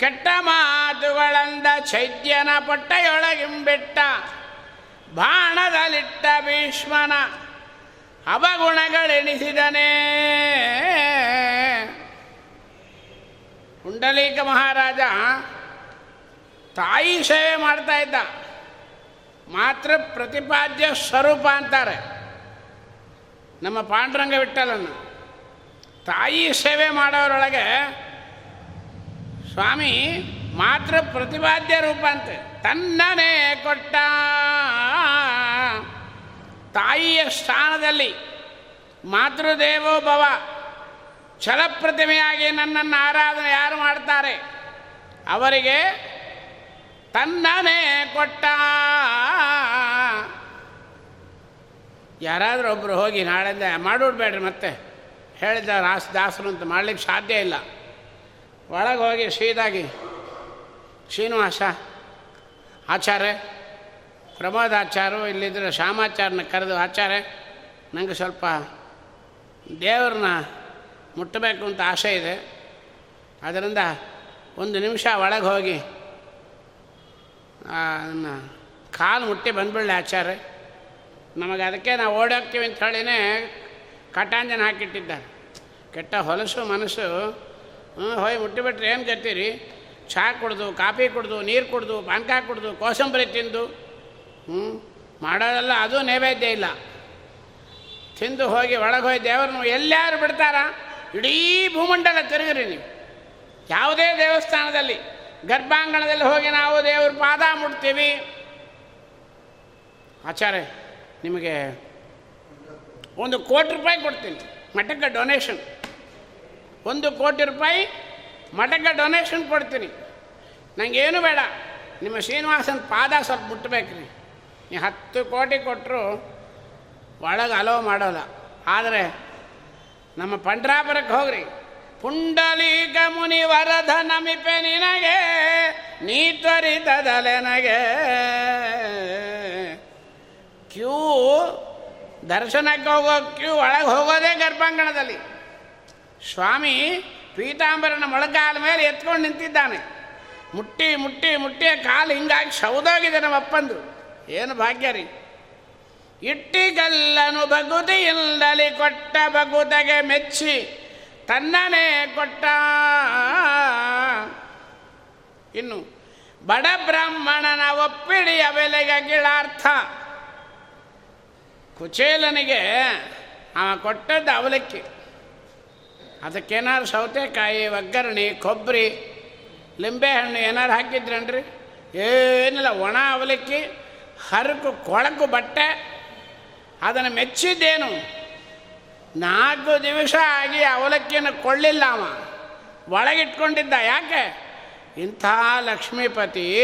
ಕೆಟ್ಟ ಮಾತುಗಳಂದ ಚೈತ್ಯನ ಪೊಟ್ಟೆಯೊಳಗಿಂಬಿಟ್ಟ, ಬಾಣದಲ್ಲಿಟ್ಟ ಭೀಷ್ಮನ ಅವಗುಣಗಳೆಣಿಸಿದನೇ ಪುಂಡಲೀಕ ಮಹಾರಾಜ ತಾಯಿ ಸೇವೆ ಮಾಡ್ತಾ ಇದ್ದ. ಮಾತ್ರ ಪ್ರತಿಪಾದ್ಯ ಸ್ವರೂಪ ಅಂತಾರೆ. ನಮ್ಮ ಪಾಂಡುರಂಗ ವಿಠಲನ್ನು ತಾಯಿ ಸೇವೆ ಮಾಡೋರೊಳಗೆ ಸ್ವಾಮಿ ಮಾತೃ ಪ್ರತಿಪಾದ್ಯ ರೂಪ ಅಂತೆ. ತನ್ನನೇ ಕೊಟ್ಟ. ತಾಯಿಯ ಸ್ಥಾನದಲ್ಲಿ ಮಾತೃದೇವೋ ಭವ, ಛಲಪ್ರತಿಮೆಯಾಗಿ ನನ್ನನ್ನು ಆರಾಧನೆ ಯಾರು ಮಾಡ್ತಾರೆ? ಅವರಿಗೆ ತನ್ನನೇ ಕೊಟ್ಟ ಯಾರಾದರೂ ಒಬ್ಬರು ಹೋಗಿ ನಾಳೆಂದ ಮಾಡಿಬಿಡ್ಬೇಡ್ರಿ ಮತ್ತೆ. ಹೇಳಿದ ರಾಸ್ ದಾಸರು ಅಂತ ಮಾಡ್ಲಿಕ್ಕೆ ಸಾಧ್ಯ ಇಲ್ಲ. ಒಳಗೆ ಹೋಗಿ ಸೀದಾಗಿ ಶ್ರೀನಿವಾಸ, ಆಚಾರ್ಯ ಪ್ರಮೋದ್ ಇಲ್ಲಿದ್ರೆ ಇಲ್ಲಿದ್ದರೆ ಶ್ಯಾಮಾಚಾರ್ಯನ ಕರೆದು ಆಚಾರ್ಯ ನನಗೆ ಸ್ವಲ್ಪ ದೇವ್ರನ್ನ ಮುಟ್ಟಬೇಕು ಅಂತ ಆಸೆ ಇದೆ. ಅದರಿಂದ ಒಂದು ನಿಮಿಷ ಒಳಗೆ ಹೋಗಿ ಅದನ್ನು ಕಾಲು ಮುಟ್ಟಿ ಬಂದ್ಬಿಡಲಿ ಆಚಾರ್ಯ. ನಮಗೆ ಅದಕ್ಕೆ ನಾವು ಓಡೋಗ್ತೀವಿ ಅಂತ ಹೇಳಿನೇ ಕಟಾಂಜನ ಹಾಕಿಟ್ಟಿದ್ದ ಕೆಟ್ಟ ಹೊಲಸು ಮನಸ್ಸು, ಹ್ಞೂ ಹೋಗಿ ಮುಟ್ಟಿಬಿಟ್ರೆ ಏನು ಗತ್ತೀರಿ? ಚಹಾ ಕುಡ್ದು, ಕಾಫಿ ಕುಡ್ದು, ನೀರು ಕುಡ್ದು, ಪಾನಕ ಕುಡ್ದು, ಕೋಸಂಬರಿ ತಿಂದು ಹ್ಞೂ ಮಾಡೋದಲ್ಲ ಅದು ನೈವೇದ್ಯ ಇಲ್ಲ. ತಿಂದು ಹೋಗಿ ಒಳಗೆ ಹೋಗಿ ದೇವ್ರನ್ನ ಎಲ್ಲಾರು ಬಿಡ್ತಾರ? ಇಡೀ ಭೂಮಂಡಲ ತಿರುಗಿರಿ ನೀವು. ಯಾವುದೇ ದೇವಸ್ಥಾನದಲ್ಲಿ, ಗರ್ಭಾಂಗಣದಲ್ಲಿ ಹೋಗಿ ನಾವು ದೇವ್ರ ಪಾದ ಮುಟ್ತೀವಿ. ಆಚಾರ್ಯ, ನಿಮಗೆ ಒಂದು ಕೋಟಿ ರೂಪಾಯಿ ಕೊಡ್ತೀನಿ. ಮಠಕ್ಕೆ ಡೊನೇಷನ್ ಒಂದು ಕೋಟಿ ರೂಪಾಯಿ ಮಠಕ್ಕೆ ಡೊನೇಷನ್ ಕೊಡ್ತೀನಿ. ನನಗೇನು ಬೇಡ. ನಿಮ್ಮ ಶ್ರೀನಿವಾಸನ ಪಾದ ಸ್ವಲ್ಪ ಮುಟ್ಟಬೇಕ್ರಿ ನೀವು ಹತ್ತು ಕೋಟಿ ಕೊಟ್ಟರು ಒಳಗೆ ಅಲೋ ಮಾಡೋಲ್ಲ. ಆದರೆ ನಮ್ಮ ಪಂಡ್ರಾಪುರಕ್ಕೆ ಹೋಗ್ರಿ. ಪುಂಡಲೀಕ ಮುನಿ ವರಧ ನಮಿಪೆ ನಿನಗೆ, ನೀ ತ್ವರಿತದಲೆನಗೆ ಕ್ಯೂ ದರ್ಶನಕ್ಕೆ ಹೋಗೋ, ಕ್ಯೂ ಒಳಗೆ ಹೋಗೋದೇ ಗರ್ಭಾಂಗಣದಲ್ಲಿ. ಸ್ವಾಮಿ ಪೀತಾಂಬರನ ಮೊಳಕಾಲ ಮೇಲೆ ಎತ್ಕೊಂಡು ನಿಂತಿದ್ದಾನೆ. ಮುಟ್ಟಿ ಮುಟ್ಟಿ ಮುಟ್ಟಿ ಕಾಲು ಹಿಂಗಾಗಿ ಸೌದೋಗಿದೆ ನಮ್ಮ ಅಪ್ಪಂದು ಏನು ಭಾಗ್ಯ ರೀ? ಇಟ್ಟಿಗಲ್ಲನು ಬಗುದಿಯಿಂದಲಿ ಕೊಟ್ಟ ಬಗುದಗೆ ಮೆಚ್ಚಿ ತನ್ನನೇ ಕೊಟ್ಟ ಇನ್ನು ಬಡ ಬ್ರಾಹ್ಮಣನ ಒಪ್ಪಿಡಿಯ ಬೆಲೆಗೆ ಗಿಳಾರ್ಥ. ಕುಚೇಲನಿಗೆ ಆ ಕೊಟ್ಟದ್ದು ಅವಲಕ್ಕಿ. ಅದಕ್ಕೇನಾದ್ರು ಸೌತೆಕಾಯಿ, ಒಗ್ಗರಣೆ ಕೊಬ್ಬರಿ ಲಿಂಬೆಹಣ್ಣು ಏನಾರು ಹಾಕಿದ್ರೇನ್ರಿ? ಏನಿಲ್ಲ, ಒಣ ಅವಲಕ್ಕಿ ಹರಕು ಕೊಳಕು ಬಟ್ಟೆ, ಅದನ್ನು ಮೆಚ್ಚಿದ್ದೇನು? ನಾಲ್ಕು ದಿವಸ ಆಗಿ ಅವಲಕ್ಕಿಯನ್ನು ಕೊಳ್ಳಿಲ್ಲ ಅವ. ಒಳಗಿಟ್ಕೊಂಡಿದ್ದ. ಯಾಕೆ? ಇಂಥ ಲಕ್ಷ್ಮೀಪತಿ,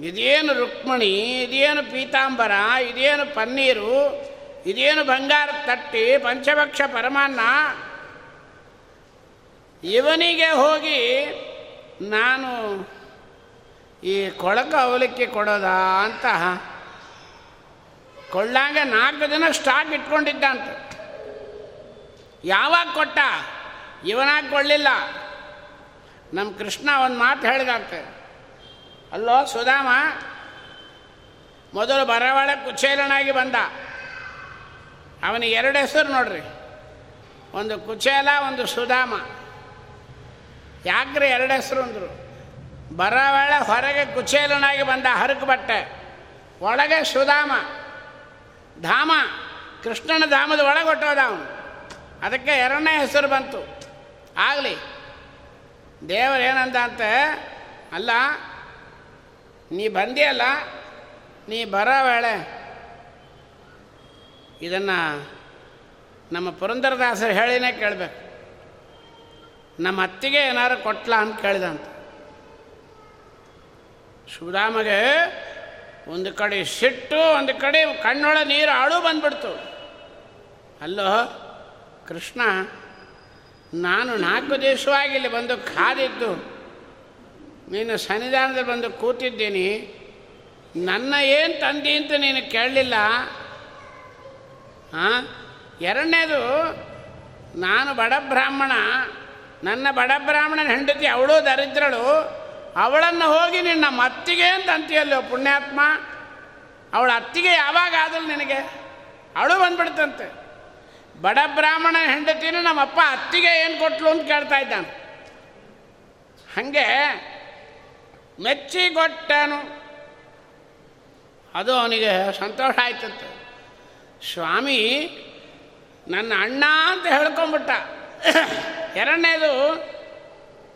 ಇದೇನು ರುಕ್ಮಿಣಿ, ಇದೇನು ಪೀತಾಂಬರ, ಇದೇನು ಪನ್ನೀರು, ಇದೇನು ಬಂಗಾರ ತಟ್ಟಿ, ಪಂಚಭಕ್ಷ ಪರಮಾನ್ನ, ಇವನಿಗೆ ಹೋಗಿ ನಾನು ಈ ಕೊಳಕ ಅವಲಕ್ಕಿ ಕೊಡೋದಾ ಅಂತ. ಕೊಳ್ಳಾಗ ನಾಲ್ಕು ದಿನ ಸ್ಟಾಕ್ ಇಟ್ಕೊಂಡಿದ್ದ ಅಂತ ಯಾವಾಗ ಕೊಟ್ಟ? ಇವನಾಗ ಕೊಳ್ಳಿಲ್ಲ. ನಮ್ಮ ಕೃಷ್ಣ ಒಂದು ಮಾತು ಹೇಳಿದಂತೆ. ಅಲ್ಲೋ ಸುಧಾಮ, ಮೊದಲು ಬರವಾಳ ಕುಚೇಲನಾಗಿ ಬಂದ. ಅವನಿಗೆ ಎರಡು ಹೆಸರು ನೋಡ್ರಿ. ಒಂದು ಕುಚೇಲ, ಒಂದು ಸುಧಾಮ. ಯಾಕ್ರೆ ಎರಡು ಹೆಸರು ಅಂದರು? ಬರವಾಳ ಹೊರಗೆ ಕುಚೇಲನಾಗಿ ಬಂದ ಹರಕು ಬಟ್ಟೆ ಒಳಗೆ ಸುಧಾಮ, ಧಾಮ, ಕೃಷ್ಣನ ಧಾಮದ ಒಳಗೆ ಹೊಟ್ಟೋದ ಅವನು ಅದಕ್ಕೆ ಎರಡನೇ ಹೆಸರು ಬಂತು. ಆಗಲಿ, ದೇವರು ಏನಂದ ಅಂತ, ಅಲ್ಲ, ನೀ ಬಂದಿಯಲ್ಲ, ನೀ ಬರೋ ವೇಳೆ ಇದನ್ನು ನಮ್ಮ ಪುರಂದರದಾಸರು ಹೇಳಿನೇ ಕೇಳಬೇಕು. ನಮ್ಮ ಅತ್ತಿಗೆ ಏನಾರು ಕೊಟ್ಲ ಅಂತ ಕೇಳಿದಂತ ಸುಧಾಮಗೆ ಒಂದು ಕಡೆ ಸಿಟ್ಟು, ಒಂದು ಕಡೆ ಕಣ್ಣೊಳ ನೀರು ಆಳು ಬಂದ್ಬಿಡ್ತು. ಅಲ್ಲೋ, ಕೃಷ್ಣ, ನಾನು ನಾಲ್ಕು ದಿವಸವಾಗಿ ಇಲ್ಲಿ ಬಂದು ಕಾದಿದ್ದು, ನೀನು ಸನ್ನಿಧಾನದಲ್ಲಿ ಬಂದು ಕೂತಿದ್ದೀನಿ, ನನ್ನ ಏನು ತಂದಿ ಅಂತ ನೀನು ಕೇಳಲಿಲ್ಲ? ಹಾಂ ಎರಡನೇದು, ನಾನು ಬಡ ಬ್ರಾಹ್ಮಣ, ನನ್ನ ಬಡ ಬ್ರಾಹ್ಮಣನ ಹೆಂಡತಿ ಅವಳು ದರಿದ್ರಳು ಅವಳನ್ನು ಹೋಗಿ ನಿನ್ನ ಅತ್ತಿಗೆ ಅಂತ ಅಂತೀಯಲ್ಲೋ ಪುಣ್ಯಾತ್ಮ? ಅವಳ ಅತ್ತಿಗೆ ಯಾವಾಗ ಆದಳು ನಿನಗೆ? ಅವಳು ಬಂದ್ಬಿಡ್ತಂತೆ. ಬಡ ಬ್ರಾಹ್ಮಣ ಹೆಂಡತಿನ ನಮ್ಮಪ್ಪ ಅತ್ತಿಗೆ ಏನು ಕೊಟ್ಲು ಅಂತ ಕೇಳ್ತಾ ಇದ್ದಾನೆ. ಹಾಗೆ ಮೆಚ್ಚಿಗೊಟ್ಟನು. ಅದು ಅವನಿಗೆ ಸಂತೋಷ ಆಯ್ತಂತೆ. ಸ್ವಾಮಿ, ನನ್ನ ಅಣ್ಣ ಅಂತ ಹೇಳ್ಕೊಂಬಿಟ್ಟ ಎರಡನೇದು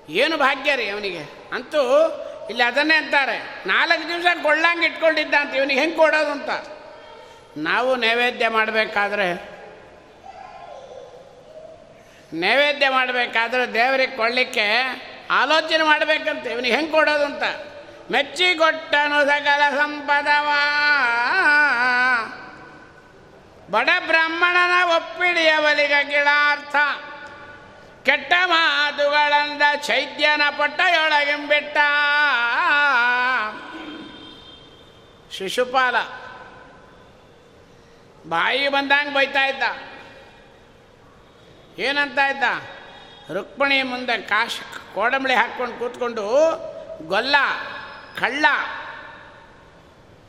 ಏನು ಭಾಗ್ಯ ರೀ ಅವನಿಗೆ? ಅಂತೂ ಇಲ್ಲಿ ಅದನ್ನೇ ಅಂತಾರೆ, ನಾಲ್ಕು ದಿವಸ ಕೊಳ್ಳಂಗೆ ಇಟ್ಕೊಂಡಿದ್ದ ಅಂತ ಇವನಿಗೆ ಹೆಂಗೆ ಕೊಡೋದು ಅಂತ. ನಾವು ನೈವೇದ್ಯ ಮಾಡಬೇಕಾದ್ರೆ ನೈವೇದ್ಯ ಮಾಡಬೇಕಾದ್ರೆ ದೇವರಿಗೆ ಕೊಡಲಿಕ್ಕೆ ಆಲೋಚನೆ ಮಾಡಬೇಕಂತೆ ಇವನಿಗೆ ಹೆಂಗೆ ಕೊಡೋದು ಅಂತ. ಮೆಚ್ಚಿಕೊಟ್ಟನು ಸಕಲ ಸಂಪದವ. ಬಡ ಬ್ರಾಹ್ಮಣನ ಒಪ್ಪಿಡಿಯವಲಿಗ ಗಿಳಾರ್ಥ ಕೆಟ್ಟ ಮಾತುಗಳಂದ ಚೈದ್ಯನ ಪಟ್ಟಯೊಳಗೆಂಬಿಟ್ಟ. ಶಿಶುಪಾಲ. ಬಾಯಿ ಬಂದಂಗೆ ಬೈತಾ ಇದ್ದ. ಏನಂತ ಇದ್ದ? ರುಕ್ಮಿಣಿ ಮುಂದೆ ಕಾಶ್ ಕೋಡಂಬಳಿ ಹಾಕ್ಕೊಂಡು ಕೂತ್ಕೊಂಡು, ಗೊಲ್ಲ, ಕಳ್ಳ,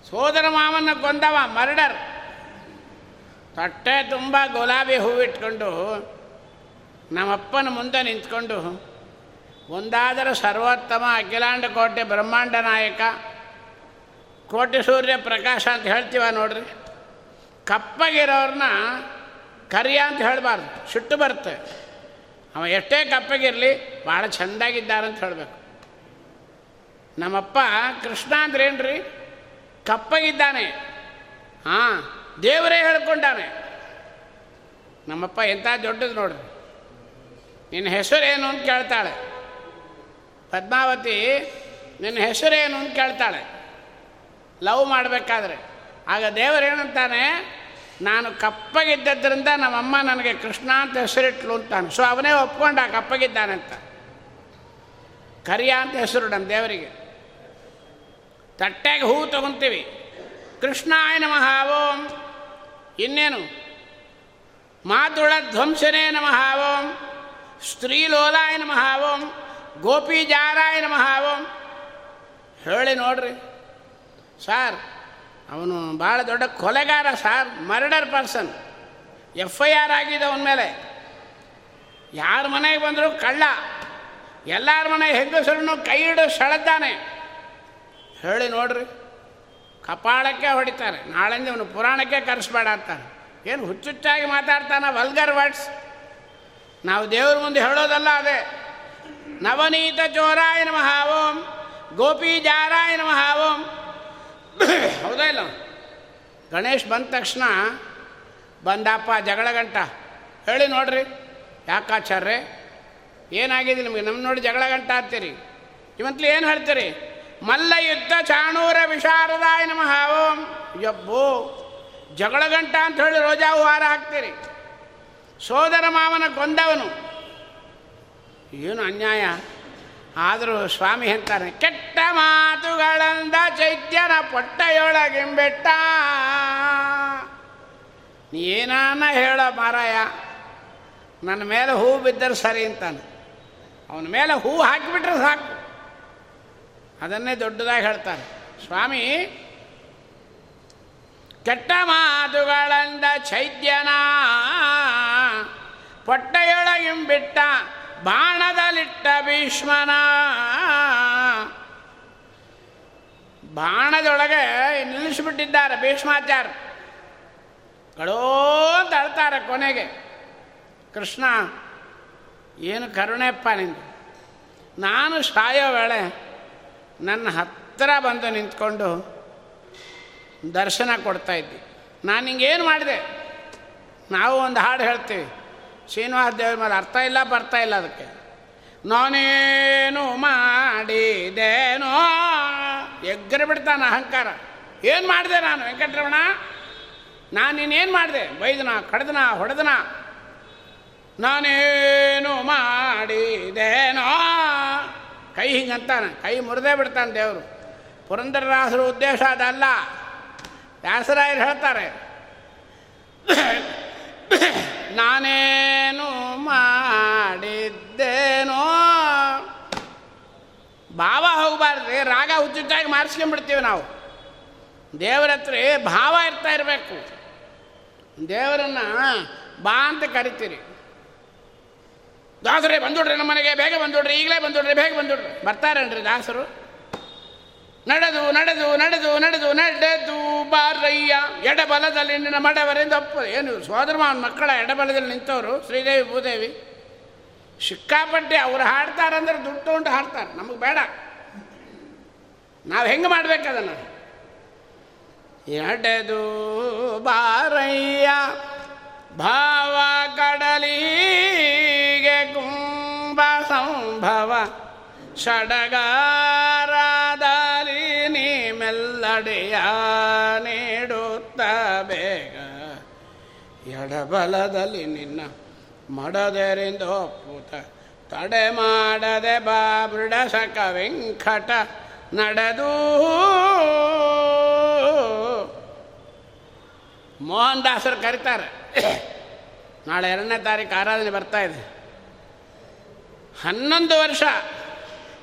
ಸೋದರ ಮಾವನ ಕೊಂದವ ಮರ್ಡರ್. ತಟ್ಟೆ ತುಂಬ ಗುಲಾಬಿ ಹೂವಿಟ್ಕೊಂಡು ನಮ್ಮಪ್ಪನ ಮುಂದೆ ನಿಂತ್ಕೊಂಡು, ಒಂದಾದರೂ ಸರ್ವೋತ್ತಮ ಅಖಿಲಾಂಡ ಕೋಟೆ ಬ್ರಹ್ಮಾಂಡ ನಾಯಕ, ಕೋಟೆ ಸೂರ್ಯ ಪ್ರಕಾಶ ಅಂತ ಹೇಳ್ತೀವ ನೋಡ್ರಿ. ಕಪ್ಪಗಿರೋರನ್ನ ಕರಿಯ ಅಂತ ಹೇಳಬಾರ್ದು, ಸುಟ್ಟು ಬರುತ್ತೆ. ಅವ ಎಷ್ಟೇ ಕಪ್ಪಗಿರಲಿ, ಭಾಳ ಅಂತ ಹೇಳಬೇಕು. ನಮ್ಮಪ್ಪ ಕೃಷ್ಣ ಅಂದ್ರೇನ್ರಿ ಕಪ್ಪಗಿದ್ದಾನೆ. ಹಾಂ ದೇವರೇ ಹೇಳ್ಕೊಂಡಾನೆ. ನಮ್ಮಪ್ಪ ಎಂಥ ದೊಡ್ಡದು ನೋಡ್ರಿ. ನಿನ್ನ ಹೆಸರೇನು ಅಂತ ಕೇಳ್ತಾಳೆ. ಪದ್ಮಾವತಿ, ನಿನ್ನ ಹೆಸರೇನು ಅಂತ ಕೇಳ್ತಾಳೆ. ಲವ್ ಮಾಡಬೇಕಾದ್ರೆ. ಆಗ ದೇವರೇನಂತಾನೆ ನಾನು ಕಪ್ಪಗಿದ್ದದ್ರಿಂದ ನಮ್ಮಮ್ಮ ನನಗೆ ಕೃಷ್ಣ ಅಂತ ಹೆಸರಿಟ್ಲು ಅಂತಾನೆ. ಸೊ, ಅವನೇ ಒಪ್ಕೊಂಡ ಕಪ್ಪಗಿದ್ದಾನೆ ಅಂತ. ಕರಿಯ ಅಂತ ಹೆಸರು ನಮ್ಮ ದೇವರಿಗೆ. ತಟ್ಟೆಗೆ ಹೂ ತಗೊಂತೀವಿ. ಕೃಷ್ಣಾಯ ನಮಃ, ಓಂ. ಇನ್ನೇನು? ಮಾತುಳ ಧ್ವಂಸನೇ ನಮಃ, ಓಂ. ಸ್ತ್ರೀಲೋಲಾಯ ನಮಃ ಓಂ, ಗೋಪಿಜಾರಾಯ ನಮಃ ಓಂ. ಹೇಳಿ ನೋಡ್ರಿ. ಸಾರ್, ಅವನು ಭಾಳ ದೊಡ್ಡ ಕೊಲೆಗಾರ sir murder person F I R ಆಗಿದೆ ಅವನ ಮೇಲೆ. ಯಾರ ಮನೆಗೆ ಬಂದರೂ ಕಳ್ಳ. ಎಲ್ಲರ ಮನೆ ಹೆಂಗಸರನ್ನು ಕೈ ಹಿಡಿದು ಸೆಳೆದಾನೆ ಹೇಳಿ ನೋಡ್ರಿ. ಕಪಾಳಕ್ಕೆ ಹೊಡಿತಾರೆ. ನಾಳೆಂದು ಅವನು ಪುರಾಣಕ್ಕೆ ಕರೆಸ್ಬೇಡ ಅಂತಾನೆ ಏನು ಹುಚ್ಚುಚ್ಚಾಗಿ ಮಾತಾಡ್ತಾನೆ ವಲ್ಗರ್ ವರ್ಡ್ಸ್ ನಾವು ದೇವ್ರ ಮುಂದೆ ಹೇಳೋದಲ್ಲ ಅದೇ. ನವನೀತ ಚೋರಾಯ ನಮಃ ಓಂ, ಗೋಪಿ ಜಾರಾಯ ನಮಃ ಓಂ. ಹೌದಾ ಇಲ್ಲ? ಗಣೇಶ್ ಬಂದ ತಕ್ಷಣ ಬಂದಪ್ಪ ಜಗಳ ಗಂಟ. ಹೇಳಿ ನೋಡ್ರಿ, ಯಾಕಾಚಾರ್ರೆ? ಏನಾಗಿದೆ ನಿಮಗೆ? ನಮ್ಮ ನೋಡಿ ಜಗಳ ಗಂಟ ಆಗ್ತೀರಿ ಇವತ್ತಲ್ಲಿ ಏನು ಹೇಳ್ತೀರಿ? ಮಲ್ಲ ಯುದ್ಧ ಚಾಣೂರ ವಿಶಾರದಾಯ ನಮಃ ಓಂ. ಯಬ್ಬೋ, ಜಗಳ ಗಂಟ ಅಂತ ಹೇಳಿ ರೋಜಾ ಹಾರ ಹಾಕ್ತೀರಿ. ಸೋದರ ಮಾವನ ಕೊಂದವನು. ಏನು ಅನ್ಯಾಯ? ಆದರೂ ಸ್ವಾಮಿ ಅಂತಾನೆ ಕೆಟ್ಟ ಮಾತುಗಳಂದ ಚೈತ್ಯನ ಪೊಟ್ಟೆಯೊಳಗೆಂಬೆಟ್ಟ. ನೀ ಏನಾನ ಹೇಳ ಮಾರಾಯ, ನನ್ನ ಮೇಲೆ ಹೂ ಬಿದ್ದರೆ ಸರಿ ಅಂತಾನೆ. ಅವನ ಮೇಲೆ ಹೂ ಹಾಕಿಬಿಟ್ರೆ ಸಾಕು. ಅದನ್ನೇ ದೊಡ್ಡದಾಗಿ ಹೇಳ್ತಾನೆ ಸ್ವಾಮಿ ಕೆಟ್ಟ ಮಾತುಗಳಂದ ಚೈತ್ಯನ. ಪೊಟ್ಟೆಯೊಳಗಿಂಬಿಟ್ಟ ಬಾಣದಲ್ಲಿಟ್ಟ ಭೀಷ್ಮನ. ಬಾಣದೊಳಗೆ ನಿಲ್ಲಿಸಿಬಿಟ್ಟಿದ್ದಾರೆ ಭೀಷ್ಮಾಚಾರ ಗಳೋ ಅಂತ ಕೊನೆಗೆ. ಕೃಷ್ಣ, ಏನು ಕರುಣೆಪ್ಪ ನಿಂದು? ನಾನು ಸಾಯೋ ವೇಳೆ ನನ್ನ ಹತ್ತಿರ ಬಂದು ನಿಂತ್ಕೊಂಡು ದರ್ಶನ ಕೊಡ್ತಾ ಇದ್ದೆ ನಾನು ಹಿಂಗೇನು ಮಾಡಿದೆ? ನಾವು ಒಂದು ಹಾಡು ಹೇಳ್ತೀವಿ. ಶ್ರೀನಿವಾಸ ದೇವ್ರ ಮೇಲೆ ಅರ್ಥ ಇಲ್ಲ, ಬರ್ತಾ ಇಲ್ಲ ಅದಕ್ಕೆ. ನಾನೇನು ಮಾಡಿದೇನೋ? ಎಗ್ಗರ ಬಿಡ್ತಾನೆ ಅಹಂಕಾರ. ಏನು ಮಾಡಿದೆ ನಾನು, ವೆಂಕಟರಮಣ? ನಾನು ನೀನೇನು ಮಾಡಿದೆ? ಬೈದನ, ಕಡ್ದನ, ಹೊಡೆದನ? ನಾನೇನು ಮಾಡಿದೇನೋ? ಕೈ ಹಿಂಗಂತಾನೆ ಕೈ ಮುರಿದೇ ಬಿಡ್ತಾನೆ ದೇವರು. ಪುರಂದರರಾಸರು ಉದ್ದೇಶ ಅದಲ್ಲ. ವ್ಯಾಸರಾಯರು ಹೇಳ್ತಾರೆ, ನಾನೇನು ಮಾಡಿದ್ದೇನೋ, ಭಾವ ಹೋಗಬಾರ್ದು ರಾಗ ಹುಚ್ಚುಚ್ಚಾಗಿ ಮಾಡಿಸ್ಕೊಂಡ್ಬಿಡ್ತೀವಿ ನಾವು. ದೇವರ ಹತ್ರ ಭಾವ ಇರ್ತಾ ಇರಬೇಕು. ದೇವರನ್ನ ಬಾ ಅಂತ ಕರಿತೀರಿ. ದಾಸರೇ ಬಂದುಡ್ರಿ ನಮ್ಮ ಮನೆಗೆ, ಬೇಗ ಬಂದುಡ್ರಿ ಈಗಲೇ ಬಂದುಡ್ರಿ ಬೇಗ ಬಂದುಡ್ರಿ ಬರ್ತಾರೇನ್ರಿ ದಾಸರು? ನಡೆದು ನಡೆದು ನಡೆದು ನಡೆದು ನಡೆದು ಬಾರಯ್ಯ. ಎಡಬಲದಲ್ಲಿ ನಿನ್ನ ಮಡವರಿಂದ ಅಪ್ಪ ಏನು ಸೋದರಮಾವನ ಮಕ್ಕಳ ಎಡಬಲದಲ್ಲಿ ನಿಂತವರು, ಶ್ರೀದೇವಿ, ಭೂದೇವಿ? ಸಿಕ್ಕಾಪಟ್ಟೆ ಅವ್ರು ಹಾಡ್ತಾರಂದ್ರೆ ದುಡ್ಡು ತೊಗೊಂಡು ಹಾಡ್ತಾರೆ. ನಮಗೆ ಬೇಡ. ನಾವು ಹೆಂಗೆ ಮಾಡ್ಬೇಕು ಅದನ್ನು? ಎಡೆದು ಬಾರಯ್ಯ, ಭಾವ ಕಡಲಿಗೆ ಕುಂಭ ಸಂಭವ ಸಡಗಾರದಲ್ಲಿ ನೀಡುತ್ತ ಬೇಗ. ಎಡಬಲದಲ್ಲಿ ನಿನ್ನ ಮಡದರಿಂದ ಒಪ್ಪುತ್ತ ತಡೆ ಮಾಡದೆ ಬಾಬೃಡ ಸಕ ವೆಂಕಟ ನಡೆದು. ಮೋಹನ್ ದಾಸರು ಕರೀತಾರೆ. ನಾಳೆ ಎರಡನೇ ತಾರೀಕು ಆರಾಧನೆ ಬರ್ತಾ ಇದೆ. ಹನ್ನೊಂದು ವರ್ಷ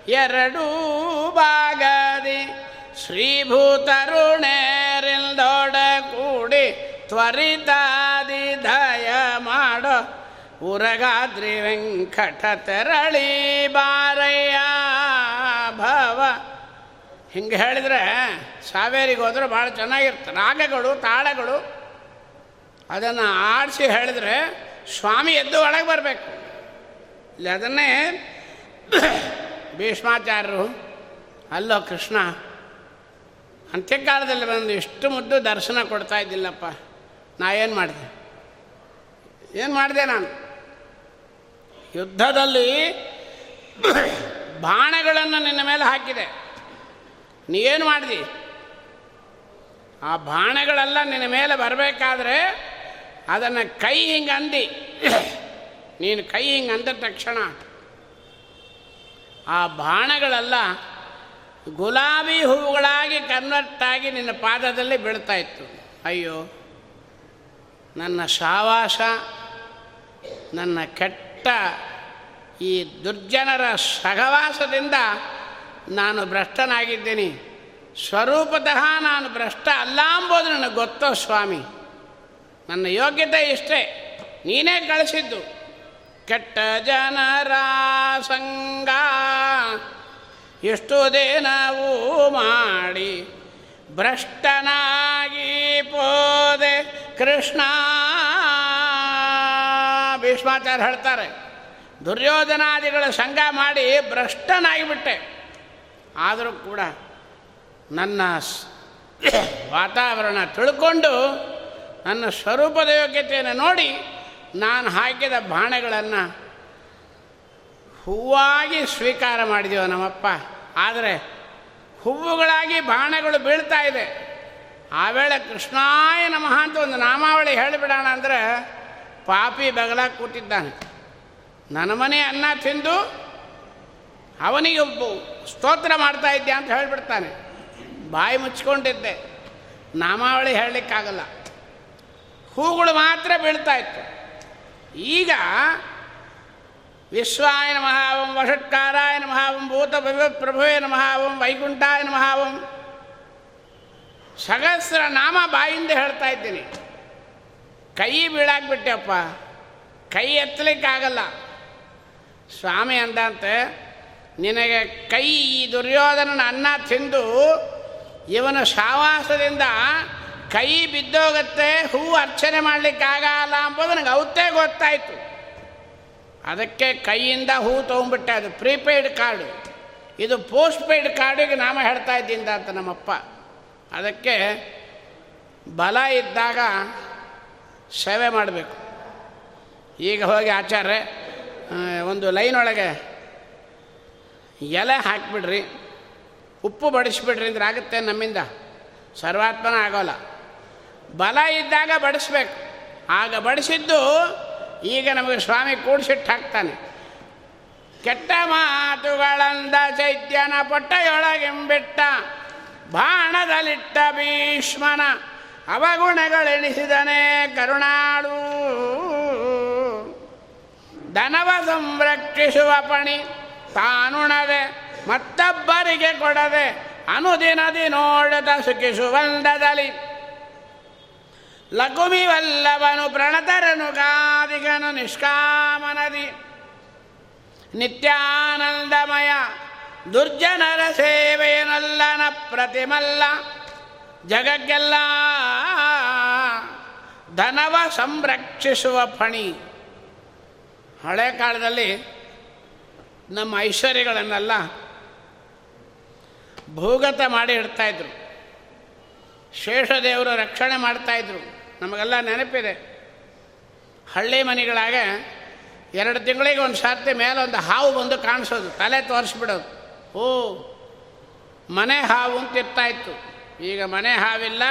ಎರಡೂ ಭಾಗದಿ ಶ್ರೀಭೂತರುಣೇರಿಲ್ದೊಡ ಕೂಡಿ ತ್ವರಿತಾದಿ ದಯ ಮಾಡೋ. ಉರಗಾದ್ರಿ ವೆಂಕಟ ತೆರಳಿ ಬಾರಯ್ಯ ಭವ. ಹಿಂಗೆ ಹೇಳಿದರೆ ಸಾವೇರಿಗೆ ಹೋದ್ರೆ ಭಾಳ ಚೆನ್ನಾಗಿರುತ್ತೆ. ರಾಗಗಳು ತಾಳಗಳು, ಅದನ್ನು ಆಡಿಸಿ ಹೇಳಿದ್ರೆ ಸ್ವಾಮಿ ಎದ್ದು ಒಳಗೆ ಬರಬೇಕು. ಇಲ್ಲಿ, ಅದನ್ನೇ ಭೀಷ್ಮಾಚಾರ್ಯರು, ಅಲ್ಲೋ ಕೃಷ್ಣ ಅಂತ್ಯಕಾಲದಲ್ಲಿ ಬಂದು ಇಷ್ಟು ಮುದ್ದು ದರ್ಶನ ಕೊಡ್ತಾ ಇದ್ದಿಲ್ಲಪ್ಪ. ನಾ ಏನು ಮಾಡಿದೆ? ಏನು ಮಾಡಿದೆ ನಾನು? ಯುದ್ಧದಲ್ಲಿ ಬಾಣಗಳನ್ನು ನಿನ್ನ ಮೇಲೆ ಹಾಕಿದೆ. ನೀ ಏನು ಮಾಡಿದಿ? ಆ ಬಾಣಗಳೆಲ್ಲ ನಿನ್ನ ಮೇಲೆ ಬರಬೇಕಾದ್ರೆ ಅದನ್ನು ಕೈ ಹಿಂಗೆ ಅಂದಿ. ನೀನು ಕೈ ಹಿಂಗೆ ಅಂದ ತಕ್ಷಣ ಆ ಬಾಣಗಳೆಲ್ಲ ಗುಲಾಬಿ ಹೂವುಗಳಾಗಿ ಕನ್ವರ್ಟ್ ಆಗಿ ನಿನ್ನ ಪಾದದಲ್ಲಿ ಬೀಳ್ತಾ ಇತ್ತು. ಅಯ್ಯೋ, ನನ್ನ ಶಾವಾಸ ನನ್ನ ಕೆಟ್ಟ ಈ ದುರ್ಜನರ ಸಹವಾಸದಿಂದ ನಾನು ಭ್ರಷ್ಟನಾಗಿದ್ದೀನಿ. ಸ್ವರೂಪತಃ ನಾನು ಭ್ರಷ್ಟ ಅಲ್ಲ ಅಂಬೋದು ನನಗೆ ಗೊತ್ತೋ ಸ್ವಾಮಿ. ನನ್ನ ಯೋಗ್ಯತೆ ಇಷ್ಟೇ. ನೀನೇ ಕಳಿಸಿದ್ದು. ಕೆಟ್ಟ ಜನರ ಸಂಗ ಎಷ್ಟುದೇ ನಾವು ಮಾಡಿ ಭ್ರಷ್ಟನಾಗಿ ಪೋದೆ ಕೃಷ್ಣ. ಭೀಷ್ಮಾಚಾರ್ಯ ಹೇಳ್ತಾರೆ, ದುರ್ಯೋಧನಾದಿಗಳ ಸಂಘ ಮಾಡಿ ಭ್ರಷ್ಟನಾಗಿಬಿಟ್ಟೆ. ಆದರೂ ಕೂಡ ನನ್ನ ವಾತಾವರಣ ತಿಳ್ಕೊಂಡು ನನ್ನ ಸ್ವರೂಪದ ಯೋಗ್ಯತೆಯನ್ನು ನೋಡಿ ನಾನು ಹಾಕಿದ ಬಾಣೆಗಳನ್ನು ಹೂವಾಗಿ ಸ್ವೀಕಾರ ಮಾಡಿದೆವು ನಮ್ಮಪ್ಪ. ಆದರೆ ಹೂವುಗಳಾಗಿ ಬಾಣಗಳು ಬೀಳ್ತಾ ಇದೆ. ಆ ವೇಳೆ ಕೃಷ್ಣಾಯ ನಮಃ ಅಂತ ಒಂದು ನಾಮಾವಳಿ ಹೇಳಿಬಿಡೋಣ ಅಂದರೆ ಪಾಪಿ ಬಗಲಾಗ ಕೂತಿದ್ದಾನೆ. ನನ್ನ ಮನೆ ಅನ್ನ ತಿಂದು ಅವನಿಗೆ ಸ್ತೋತ್ರ ಮಾಡ್ತಾ ಇದ್ದೆ ಅಂತ ಹೇಳಿಬಿಡ್ತಾನೆ. ಬಾಯಿ ಮುಚ್ಕೊಂಡಿದ್ದೆ ನಾಮಾವಳಿ ಹೇಳಲಿಕ್ಕಾಗಲ್ಲ. ಹೂಗಳು ಮಾತ್ರ ಬೀಳ್ತಾ ಇತ್ತು. ಈಗ ವಿಶ್ವಾಯ ನಮಃ ಓಂ ವಷಟ್ಕಾರಾಯ ನಮಃ ಓಂ ಭೂತ ಪ್ರಭುವೇ ನಮಃ ಓಂ ವೈಕುಂಠಾಯ ನಮಃ ಓಂ. ಸಹಸ್ರ ನಾಮ ಬಾಯಿಂದ ಹೇಳ್ತಾ ಇದ್ದೀನಿ. ಕೈ ಬೀಳಾಕ್ಬಿಟ್ಟೆಪ್ಪ ಕೈ ಎತ್ತಲಿಕ್ಕಾಗಲ್ಲ. ಸ್ವಾಮಿ ಅಂದಂತೆ, ನಿನಗೆ ಕೈ ಈ ದುರ್ಯೋಧನನ ಅನ್ನ ತಿಂದು, ಇವನ ಸಾವಾಸದಿಂದ ಕೈ ಬಿದ್ದೋಗತ್ತೆ, ಹೂ ಅರ್ಚನೆ ಮಾಡಲಿಕ್ಕಾಗಲ್ಲ ಅಂಬೋದು ನನಗೆ ಅವತ್ತೇ ಗೊತ್ತಾಯಿತು. ಅದಕ್ಕೆ ಕೈಯಿಂದ ಹೂ ತೊಗೊಂಡ್ಬಿಟ್ಟೆ. ಅದು ಪ್ರೀಪೇಯ್ಡ್ ಕಾರ್ಡು. ಇದು ಪೋಸ್ಟ್ ಪೇಯ್ಡ್ ಕಾರ್ಡಿಗೆ ನಾಮ ಹೇಳ್ತಾ ಇದ್ದಿಂದ ಅಂತ ನಮ್ಮಪ್ಪ. ಅದಕ್ಕೆ ಬಲ ಇದ್ದಾಗ ಸೇವೆ ಮಾಡಬೇಕು. ಈಗ ಹೋಗಿ ಆಚಾರ್ಯ ಒಂದು ಲೈನ್ ಒಳಗೆ, ಎಲೆ ಹಾಕಿಬಿಡ್ರಿ, ಉಪ್ಪು ಬಡಿಸ್ಬಿಡ್ರಿ ಅಂದ್ರೆ ಆಗುತ್ತೆ ನಮ್ಮಿಂದ? ಸರ್ವಾತ್ಮನ ಆಗೋಲ್ಲ. ಬಲ ಇದ್ದಾಗ ಬಡಿಸ್ಬೇಕು. ಆಗ ಬಡಿಸಿದ್ದು ಈಗ ನಮಗೆ ಸ್ವಾಮಿ ಕೂಡಿಸಿಟ್ಟು ಹಾಕ್ತಾನೆ. ಕೆಟ್ಟ ಮಾತುಗಳಂದ ಚೈತ್ಯನ ಪೊಟ್ಟೆಯೊಳಗೆಂಬಿಟ್ಟ ಬಾಣದಲ್ಲಿಟ್ಟ ಭೀಷ್ಮನ ಅವಗುಣಗಳೆಣಿಸಿದನೇ ಕರುಣಾಳು. ದನವ ಸಂರಕ್ಷಿಸುವ ಪಣಿ ತಾನುಣದೆ ಮತ್ತೊಬ್ಬರಿಗೆ ಕೊಡದೆ ಅನುದಿನದಿ ನೋಡದ ಸುಖಿಸುವಂದದಲ್ಲಿ. ಲಘುಮಿ ವಲ್ಲವನು ಪ್ರಣತರನು ಗಾದಿಗನು ನಿಷ್ಕಾಮನದಿ. ನಿತ್ಯಾನಂದಮಯ ದುರ್ಜನರ ಸೇವೆಯನಲ್ಲನ ಪ್ರತಿಮಲ್ಲ. ಜಗಕ್ಕೆಲ್ಲ ಧನವ ಸಂರಕ್ಷಿಸುವ ಫಣಿ. ಹಳೆ ಕಾಲದಲ್ಲಿ ನಮ್ಮ ಐಶ್ವರ್ಯಗಳನ್ನೆಲ್ಲ ಭೂಗತ ಮಾಡಿ ಇಡ್ತಾಯಿದ್ರು ಶೇಷದೇವರು ರಕ್ಷಣೆ ಮಾಡ್ತಾಯಿದ್ರು ನಮಗೆಲ್ಲ ನೆನಪಿದೆ. ಹಳ್ಳಿ ಮನೆಗಳಾಗ ಎರಡು ತಿಂಗಳಿಗೆ ಒಂದು ಸರ್ತಿ ಮೇಲೆ ಒಂದು ಹಾವು ಬಂದು ಕಾಣಿಸೋದು. ತಲೆ ತೋರಿಸ್ಬಿಡೋದು. ಓ, ಮನೆ ಹಾವು ಅಂತ ಇರ್ತಾಯಿತ್ತು ಈಗ ಮನೆ ಹಾವಿಲ್ಲ,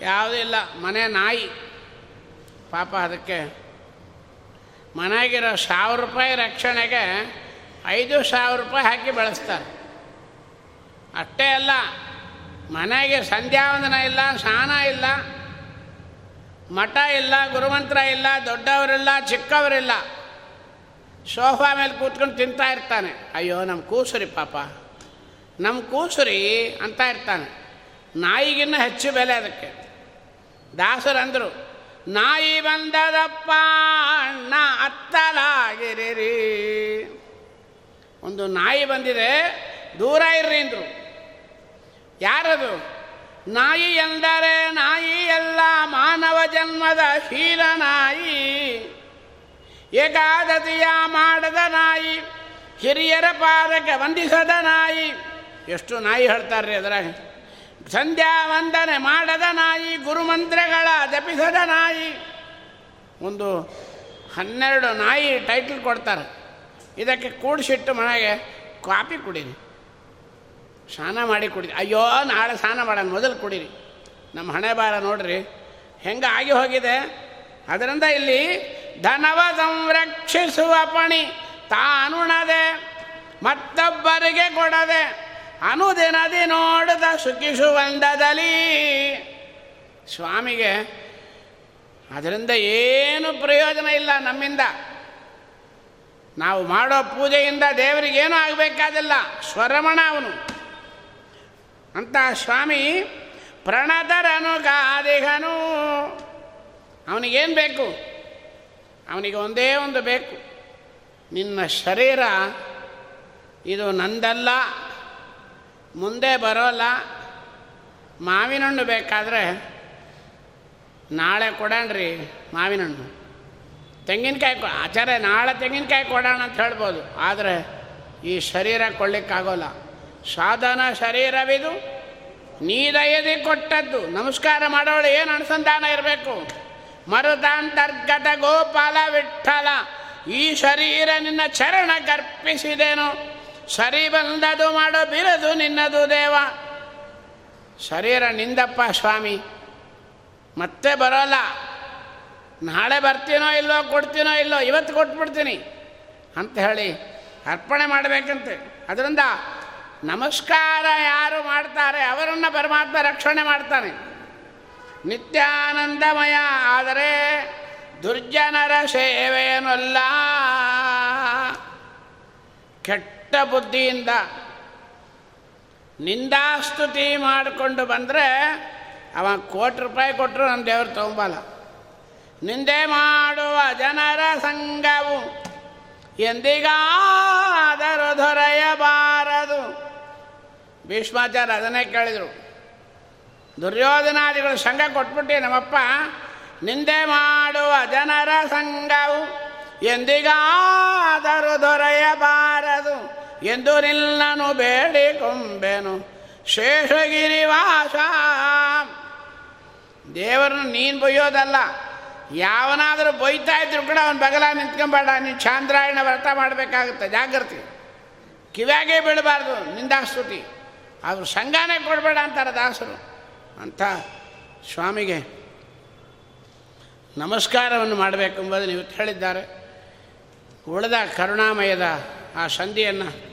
ಯಾವುದೂ ಇಲ್ಲ. ಮನೆ ನಾಯಿ. ಪಾಪ ಅದಕ್ಕೆ ಮನೆಗಿರೋ ಸಾವಿರ ರೂಪಾಯಿ ರಕ್ಷಣೆಗೆ ಐದು ಸಾವಿರ ರೂಪಾಯಿ ಹಾಕಿ ಬೆಳೆಸ್ತಾರೆ. ಅಷ್ಟೇ ಅಲ್ಲ ಮನೆಗೆ ಸಂಧ್ಯಾವಂದನ ಇಲ್ಲ, ಸ್ನಾನ ಇಲ್ಲ, ಮಠ ಇಲ್ಲ, ಗುರುಮಂತ್ರ ಇಲ್ಲ, ದೊಡ್ಡವರಿಲ್ಲ, ಚಿಕ್ಕವರಿಲ್ಲ. ಸೋಫಾ ಮೇಲೆ ಕೂತ್ಕೊಂಡು ತಿಂತಾ ಇರ್ತಾನೆ. ಅಯ್ಯೋ ನಮ್ಮ ಕೂಸುರಿ ಪಾಪ. ನಮ್ಮ ಕೂಸುರಿ ಅಂತ ಇರ್ತಾನೆ. ನಾಯಿಗಿನ್ನ ಹೆಚ್ಚು ಬೆಲೆ ಅದಕ್ಕೆ. ದಾಸರಂದರು, ನಾಯಿ ಬಂದದಪ್ಪ, ಅಣ್ಣ ಅತ್ತಲಾಗಿರಿ ಒಂದು ನಾಯಿ ಬಂದಿದೆ, ದೂರ ಇರ್ರಿ, ಅಂದರು. ಯಾರದು? ನಾಯಿ ಎಂದರೆ ನಾಯಿ ಎಲ್ಲ ಮಾನವ ಜನ್ಮದ ಶೀಲ ನಾಯಿ. ಏಕಾದತಿಯ ಮಾಡದ ನಾಯಿ, ಹಿರಿಯರ ಪಾದಕ್ಕೆ ವಂದಿಸದ ನಾಯಿ. ಎಷ್ಟು ನಾಯಿ ಹೇಳ್ತಾರ್ರಿ ಅದರ ಸಂಧ್ಯಾ ವಂದನೆ ಮಾಡದ ನಾಯಿ, ಗುರುಮಂತ್ರಗಳ ಜಪಿಸದ ನಾಯಿ. ಒಂದು ಹನ್ನೆರಡು ನಾಯಿ ಟೈಟಲ್ ಕೊಡ್ತಾರೆ. ಇದಕ್ಕೆ ಕೂಡಿಸಿಟ್ಟು ಮನೆಗೆ ಕಾಪಿ ಕುಡೀರಿ. ಸ್ನಾನ ಮಾಡಿ ಕುಡಿ ಅಯ್ಯೋ, ನಾಳೆ ಸ್ನಾನ ಮಾಡೋಣ, ಮೊದಲು ಕುಡೀರಿ. ನಮ್ಮ ಹಣೆ ಬಾರ ನೋಡ್ರಿ. ಹೆಂಗೆ ಆಗಿ ಹೋಗಿದೆ? ಅದರಿಂದ ಇಲ್ಲಿ ಧನವ ಸಂರಕ್ಷಿಸುವ ಪಣಿ ತಾನುಣದೆ, ಮತ್ತೊಬ್ಬರಿಗೆ ಕೊಡದೆ, ಅನುದಿನದಿ ನೋಡದ ಸುಖಿಸುವಂದದಲ್ಲಿ. ಸ್ವಾಮಿಗೆ ಅದರಿಂದ ಏನು ಪ್ರಯೋಜನ ಇಲ್ಲ ನಮ್ಮಿಂದ. ನಾವು ಮಾಡೋ ಪೂಜೆಯಿಂದ ದೇವರಿಗೇನು ಆಗಬೇಕಾದಿಲ್ಲ. ಸ್ವರಮಣ ಅವನು. ಅಂತ ಸ್ವಾಮಿ ಪ್ರಣತರನು ಗಾದಿಗನು ಅವನಿಗೇನು ಬೇಕು? ಅವನಿಗೆ ಒಂದೇ ಒಂದು ಬೇಕು. ನಿನ್ನ ಶರೀರ, ಇದು ನಂದಲ್ಲ, ಮುಂದೆ ಬರೋಲ್ಲ. ಮಾವಿನ ಹಣ್ಣು ಬೇಕಾದರೆ ನಾಳೆ ಕೊಡಣ್ರಿ ಮಾವಿನ ಹಣ್ಣು ತೆಂಗಿನಕಾಯಿ ಕೊ, ಆಚಾರ್ಯ, ನಾಳೆ ತೆಂಗಿನಕಾಯಿ ಕೊಡೋಣ ಅಂತ ಹೇಳ್ಬೋದು. ಆದರೆ ಈ ಶರೀರ ಕೊಳ್ಳಿಕ್ಕಾಗೋಲ್ಲ ಸಾಧನ ಶರೀರವಿದು ನೀ ದಯದಿ ಕೊಟ್ಟದ್ದು. ನಮಸ್ಕಾರ ಮಾಡೋಳು ಏನು ಅನುಸಂಧಾನ ಇರಬೇಕು? ಮರುತಾಂತರ್ಗತ ಗೋಪಾಲ ವಿಠಲ ಈ ಶರೀರ ನಿನ್ನ ಚರಣ ಕರ್ಪಿಸಿದೆನು. ಸರಿ ಬಂದದು ಮಾಡೋ, ಬಿರದು ನಿನ್ನದು ದೇವ. ಶರೀರ ನಿಂದಪ್ಪ ಸ್ವಾಮಿ. ಮತ್ತೆ ಬರೋಲ್ಲ. ನಾಳೆ ಬರ್ತೀನೋ ಇಲ್ಲೋ, ಕೊಡ್ತೀನೋ ಇಲ್ಲೋ, ಇವತ್ತು ಕೊಟ್ಬಿಡ್ತೀನಿ. ಅಂತ ಹೇಳಿ ಅರ್ಪಣೆ ಮಾಡಬೇಕಂತೆ. ಅದರಿಂದ ನಮಸ್ಕಾರ ಯಾರು ಮಾಡ್ತಾರೆ? ಅವರನ್ನು ಪರಮಾತ್ಮ ರಕ್ಷಣೆ ಮಾಡ್ತಾನೆ. ನಿತ್ಯಾನಂದಮಯ, ಆದರೆ ದುರ್ಜನರ ಸೇವೆಯನ್ನಲ್ಲ ಕೆಟ್ಟ ಬುದ್ಧಿಯಿಂದ ನಿಂದಾಸ್ತುತಿ ಮಾಡಿಕೊಂಡು ಬಂದರೆ ಅವ ಕೋಟಿ ರೂಪಾಯಿ ಕೊಟ್ಟರು ನಮ್ಮ ದೇವರು ತೊಗೊಂಬಲ್ಲ ನಿಂದೆ ಮಾಡುವ ಜನರ ಸಂಘವು ಎಂದಿಗಾದರೂ ದೊರೆಯಬಾರದು ಭೀಷ್ಮಾಚಾರ್ಯ ಅದನ್ನೇ ಕೇಳಿದರು. ದುರ್ಯೋಧನಾದಿಗಳು ಸಂಘ ಕೊಟ್ಬಿಟ್ಟು, ನಮ್ಮಪ್ಪ, ನಿಂದೆ ಮಾಡುವ ಜನರ ಸಂಘವು ಎಂದಿಗಾದರೂ ದೊರೆಯಬಾರದು. ಎಂದು ನಿಲ್ಲನು ಬೇಡಿಕೊಂಬೆನು ಶೇಷಗಿರಿವಾಸ. ದೇವರನ್ನು ನೀನು ಬೊಯ್ಯೋದಲ್ಲ. ಯಾವನಾದರೂ ಬೊಯ್ತಾ ಇದ್ರು ಕೂಡ ಅವನ ಬಗಲ ನಿಂತ್ಕೊಂಬೇಡ. ನೀನು ಚಾಂದ್ರಾಯಣ ವ್ರತ ಮಾಡಬೇಕಾಗುತ್ತೆ. ಜಾಗೃತಿ ಕಿವ್ಯಾಗೆ ಬೀಳಬಾರ್ದು. ನಿಂದಾಸ್ತುತಿ. ಅವರು ಸಂಘಾನೇ ಕೊಡಬೇಡ ಅಂತಾರೆ ದಾಸರು. ಅಂತ ಸ್ವಾಮಿಗೆ ನಮಸ್ಕಾರವನ್ನು ಮಾಡಬೇಕೆಂಬುದು ನೀವು ಹೇಳಿದ್ದಾರೆ. ಉಳಿದ ಕರುಣಾಮಯದ ಆ ಸಂಧಿಯನ್ನು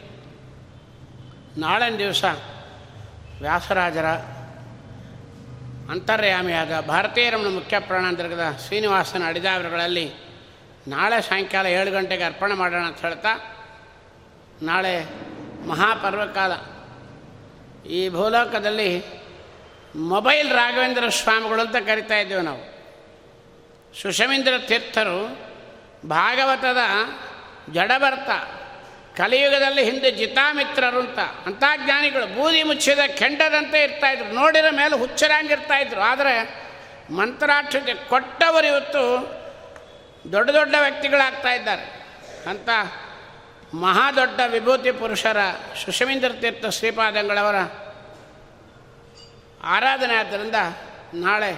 ನಾಳಿನ ದಿವಸ ವ್ಯಾಸರಾಜರ ಅಂತರ್ಯಾಮಿಯಾದ ಭಾರತೀಯ ರಮಣ ಮುಖ್ಯ ಪ್ರಾಣಾಂತರ್ಗದ ಶ್ರೀನಿವಾಸನ ಅಡಿದಾವರುಗಳಲ್ಲಿ ನಾಳೆ ಸಾಯಂಕಾಲ ಏಳು ಗಂಟೆಗೆ ಅರ್ಪಣೆ ಮಾಡೋಣ ಅಂತ ಹೇಳ್ತಾ ನಾಳೆ ಮಹಾಪರ್ವಕಾಲ ಈ ಭೂಲೋಕದಲ್ಲಿ ಮೊಬೈಲ್ ರಾಘವೇಂದ್ರ ಸ್ವಾಮಿಗಳು ಅಂತ ಕರಿತಾ ಇದ್ದೇವೆ ನಾವು. ಸುಷಮೀಂದ್ರ ತೀರ್ಥರು ಭಾಗವತದ ಜಡಭರ್ತ, ಕಲಿಯುಗದಲ್ಲಿ ಹಿಂದೆ ಜಿತಾಮಿತ್ರರು ಅಂತ ಅಂಥ ಜ್ಞಾನಿಗಳು ಬೂದಿ ಮುಚ್ಚಿದ ಕೆಂಡದಂತೆ ಇರ್ತಾಯಿದ್ರು ನೋಡಿದ ಮೇಲೆ ಹುಚ್ಚರಾಗಿರ್ತಾಯಿದ್ರು ಆದರೆ ಮಂತ್ರಾಕ್ಷತೆ ಕೊಟ್ಟವರು ಇವತ್ತು ದೊಡ್ಡ ದೊಡ್ಡ ವ್ಯಕ್ತಿಗಳಾಗ್ತಾ ಇದ್ದಾರೆ. ಅಂಥ ಮಹಾದೊಡ್ಡ ವಿಭೂತಿ ಪುರುಷರ ಸುಷಮೀಂದ್ರ ತೀರ್ಥ ಶ್ರೀಪಾದಂಗಳವರ ಆರಾಧನೆ ಆದ್ದರಿಂದ ನಾಳೆ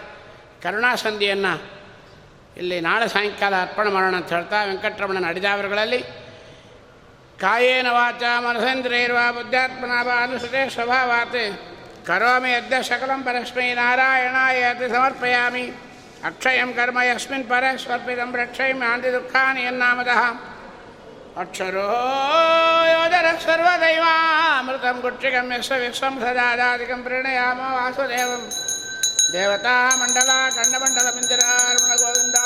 ಕರುಣಾಸಂಧಿಯನ್ನು ಇಲ್ಲಿ ನಾಳೆ ಸಾಯಂಕಾಲ ಅರ್ಪಣೆ ಮಾಡೋಣ ಅಂತ ಹೇಳ್ತಾ ವೆಂಕಟರಮಣನ ಅಡಿದಾವರುಗಳಲ್ಲಿ ಕಾಯೇನ ವಾಚ ಮನಸೇಂದ್ರಿಯರ್ವಾ ಬುದ್ಧಾತ್ಮನಾಭ ಅನುಸೃತೆ ಸ್ವಭಾವಾತ್. ಕರೋಮಿ ಅದ್ಯ ಸಕಲಂ ಪರಸ್ಮೈ ನಾರಾಯಣಾಯ ಅತಿ ಸಮರ್ಪಯಾಮಿ. ಅಕ್ಷಯಂ ಕರ್ಮ ಯಸ್ಮಿನ್ ಪರ ಸ್ವರ್ಪಿತಂ ರಕ್ಷಯಂ ಆಂತಿ ದುಃಖಾನಿ ಯನ್ನಾಮದಃ. अक्षरोदर सर्वदैवामृतं गुट्टिकं यस्य विश्वं सदादादिकं प्रणयाम वासुदेवं देवता मण्डला खण्डमण्डलमञ्जरार्मण गोविन्द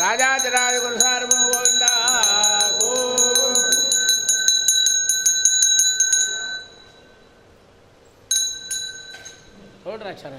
राजाजराजगुरुसार्मण गोविन्द ನೋಡ್ರಿ ಆಚಾರ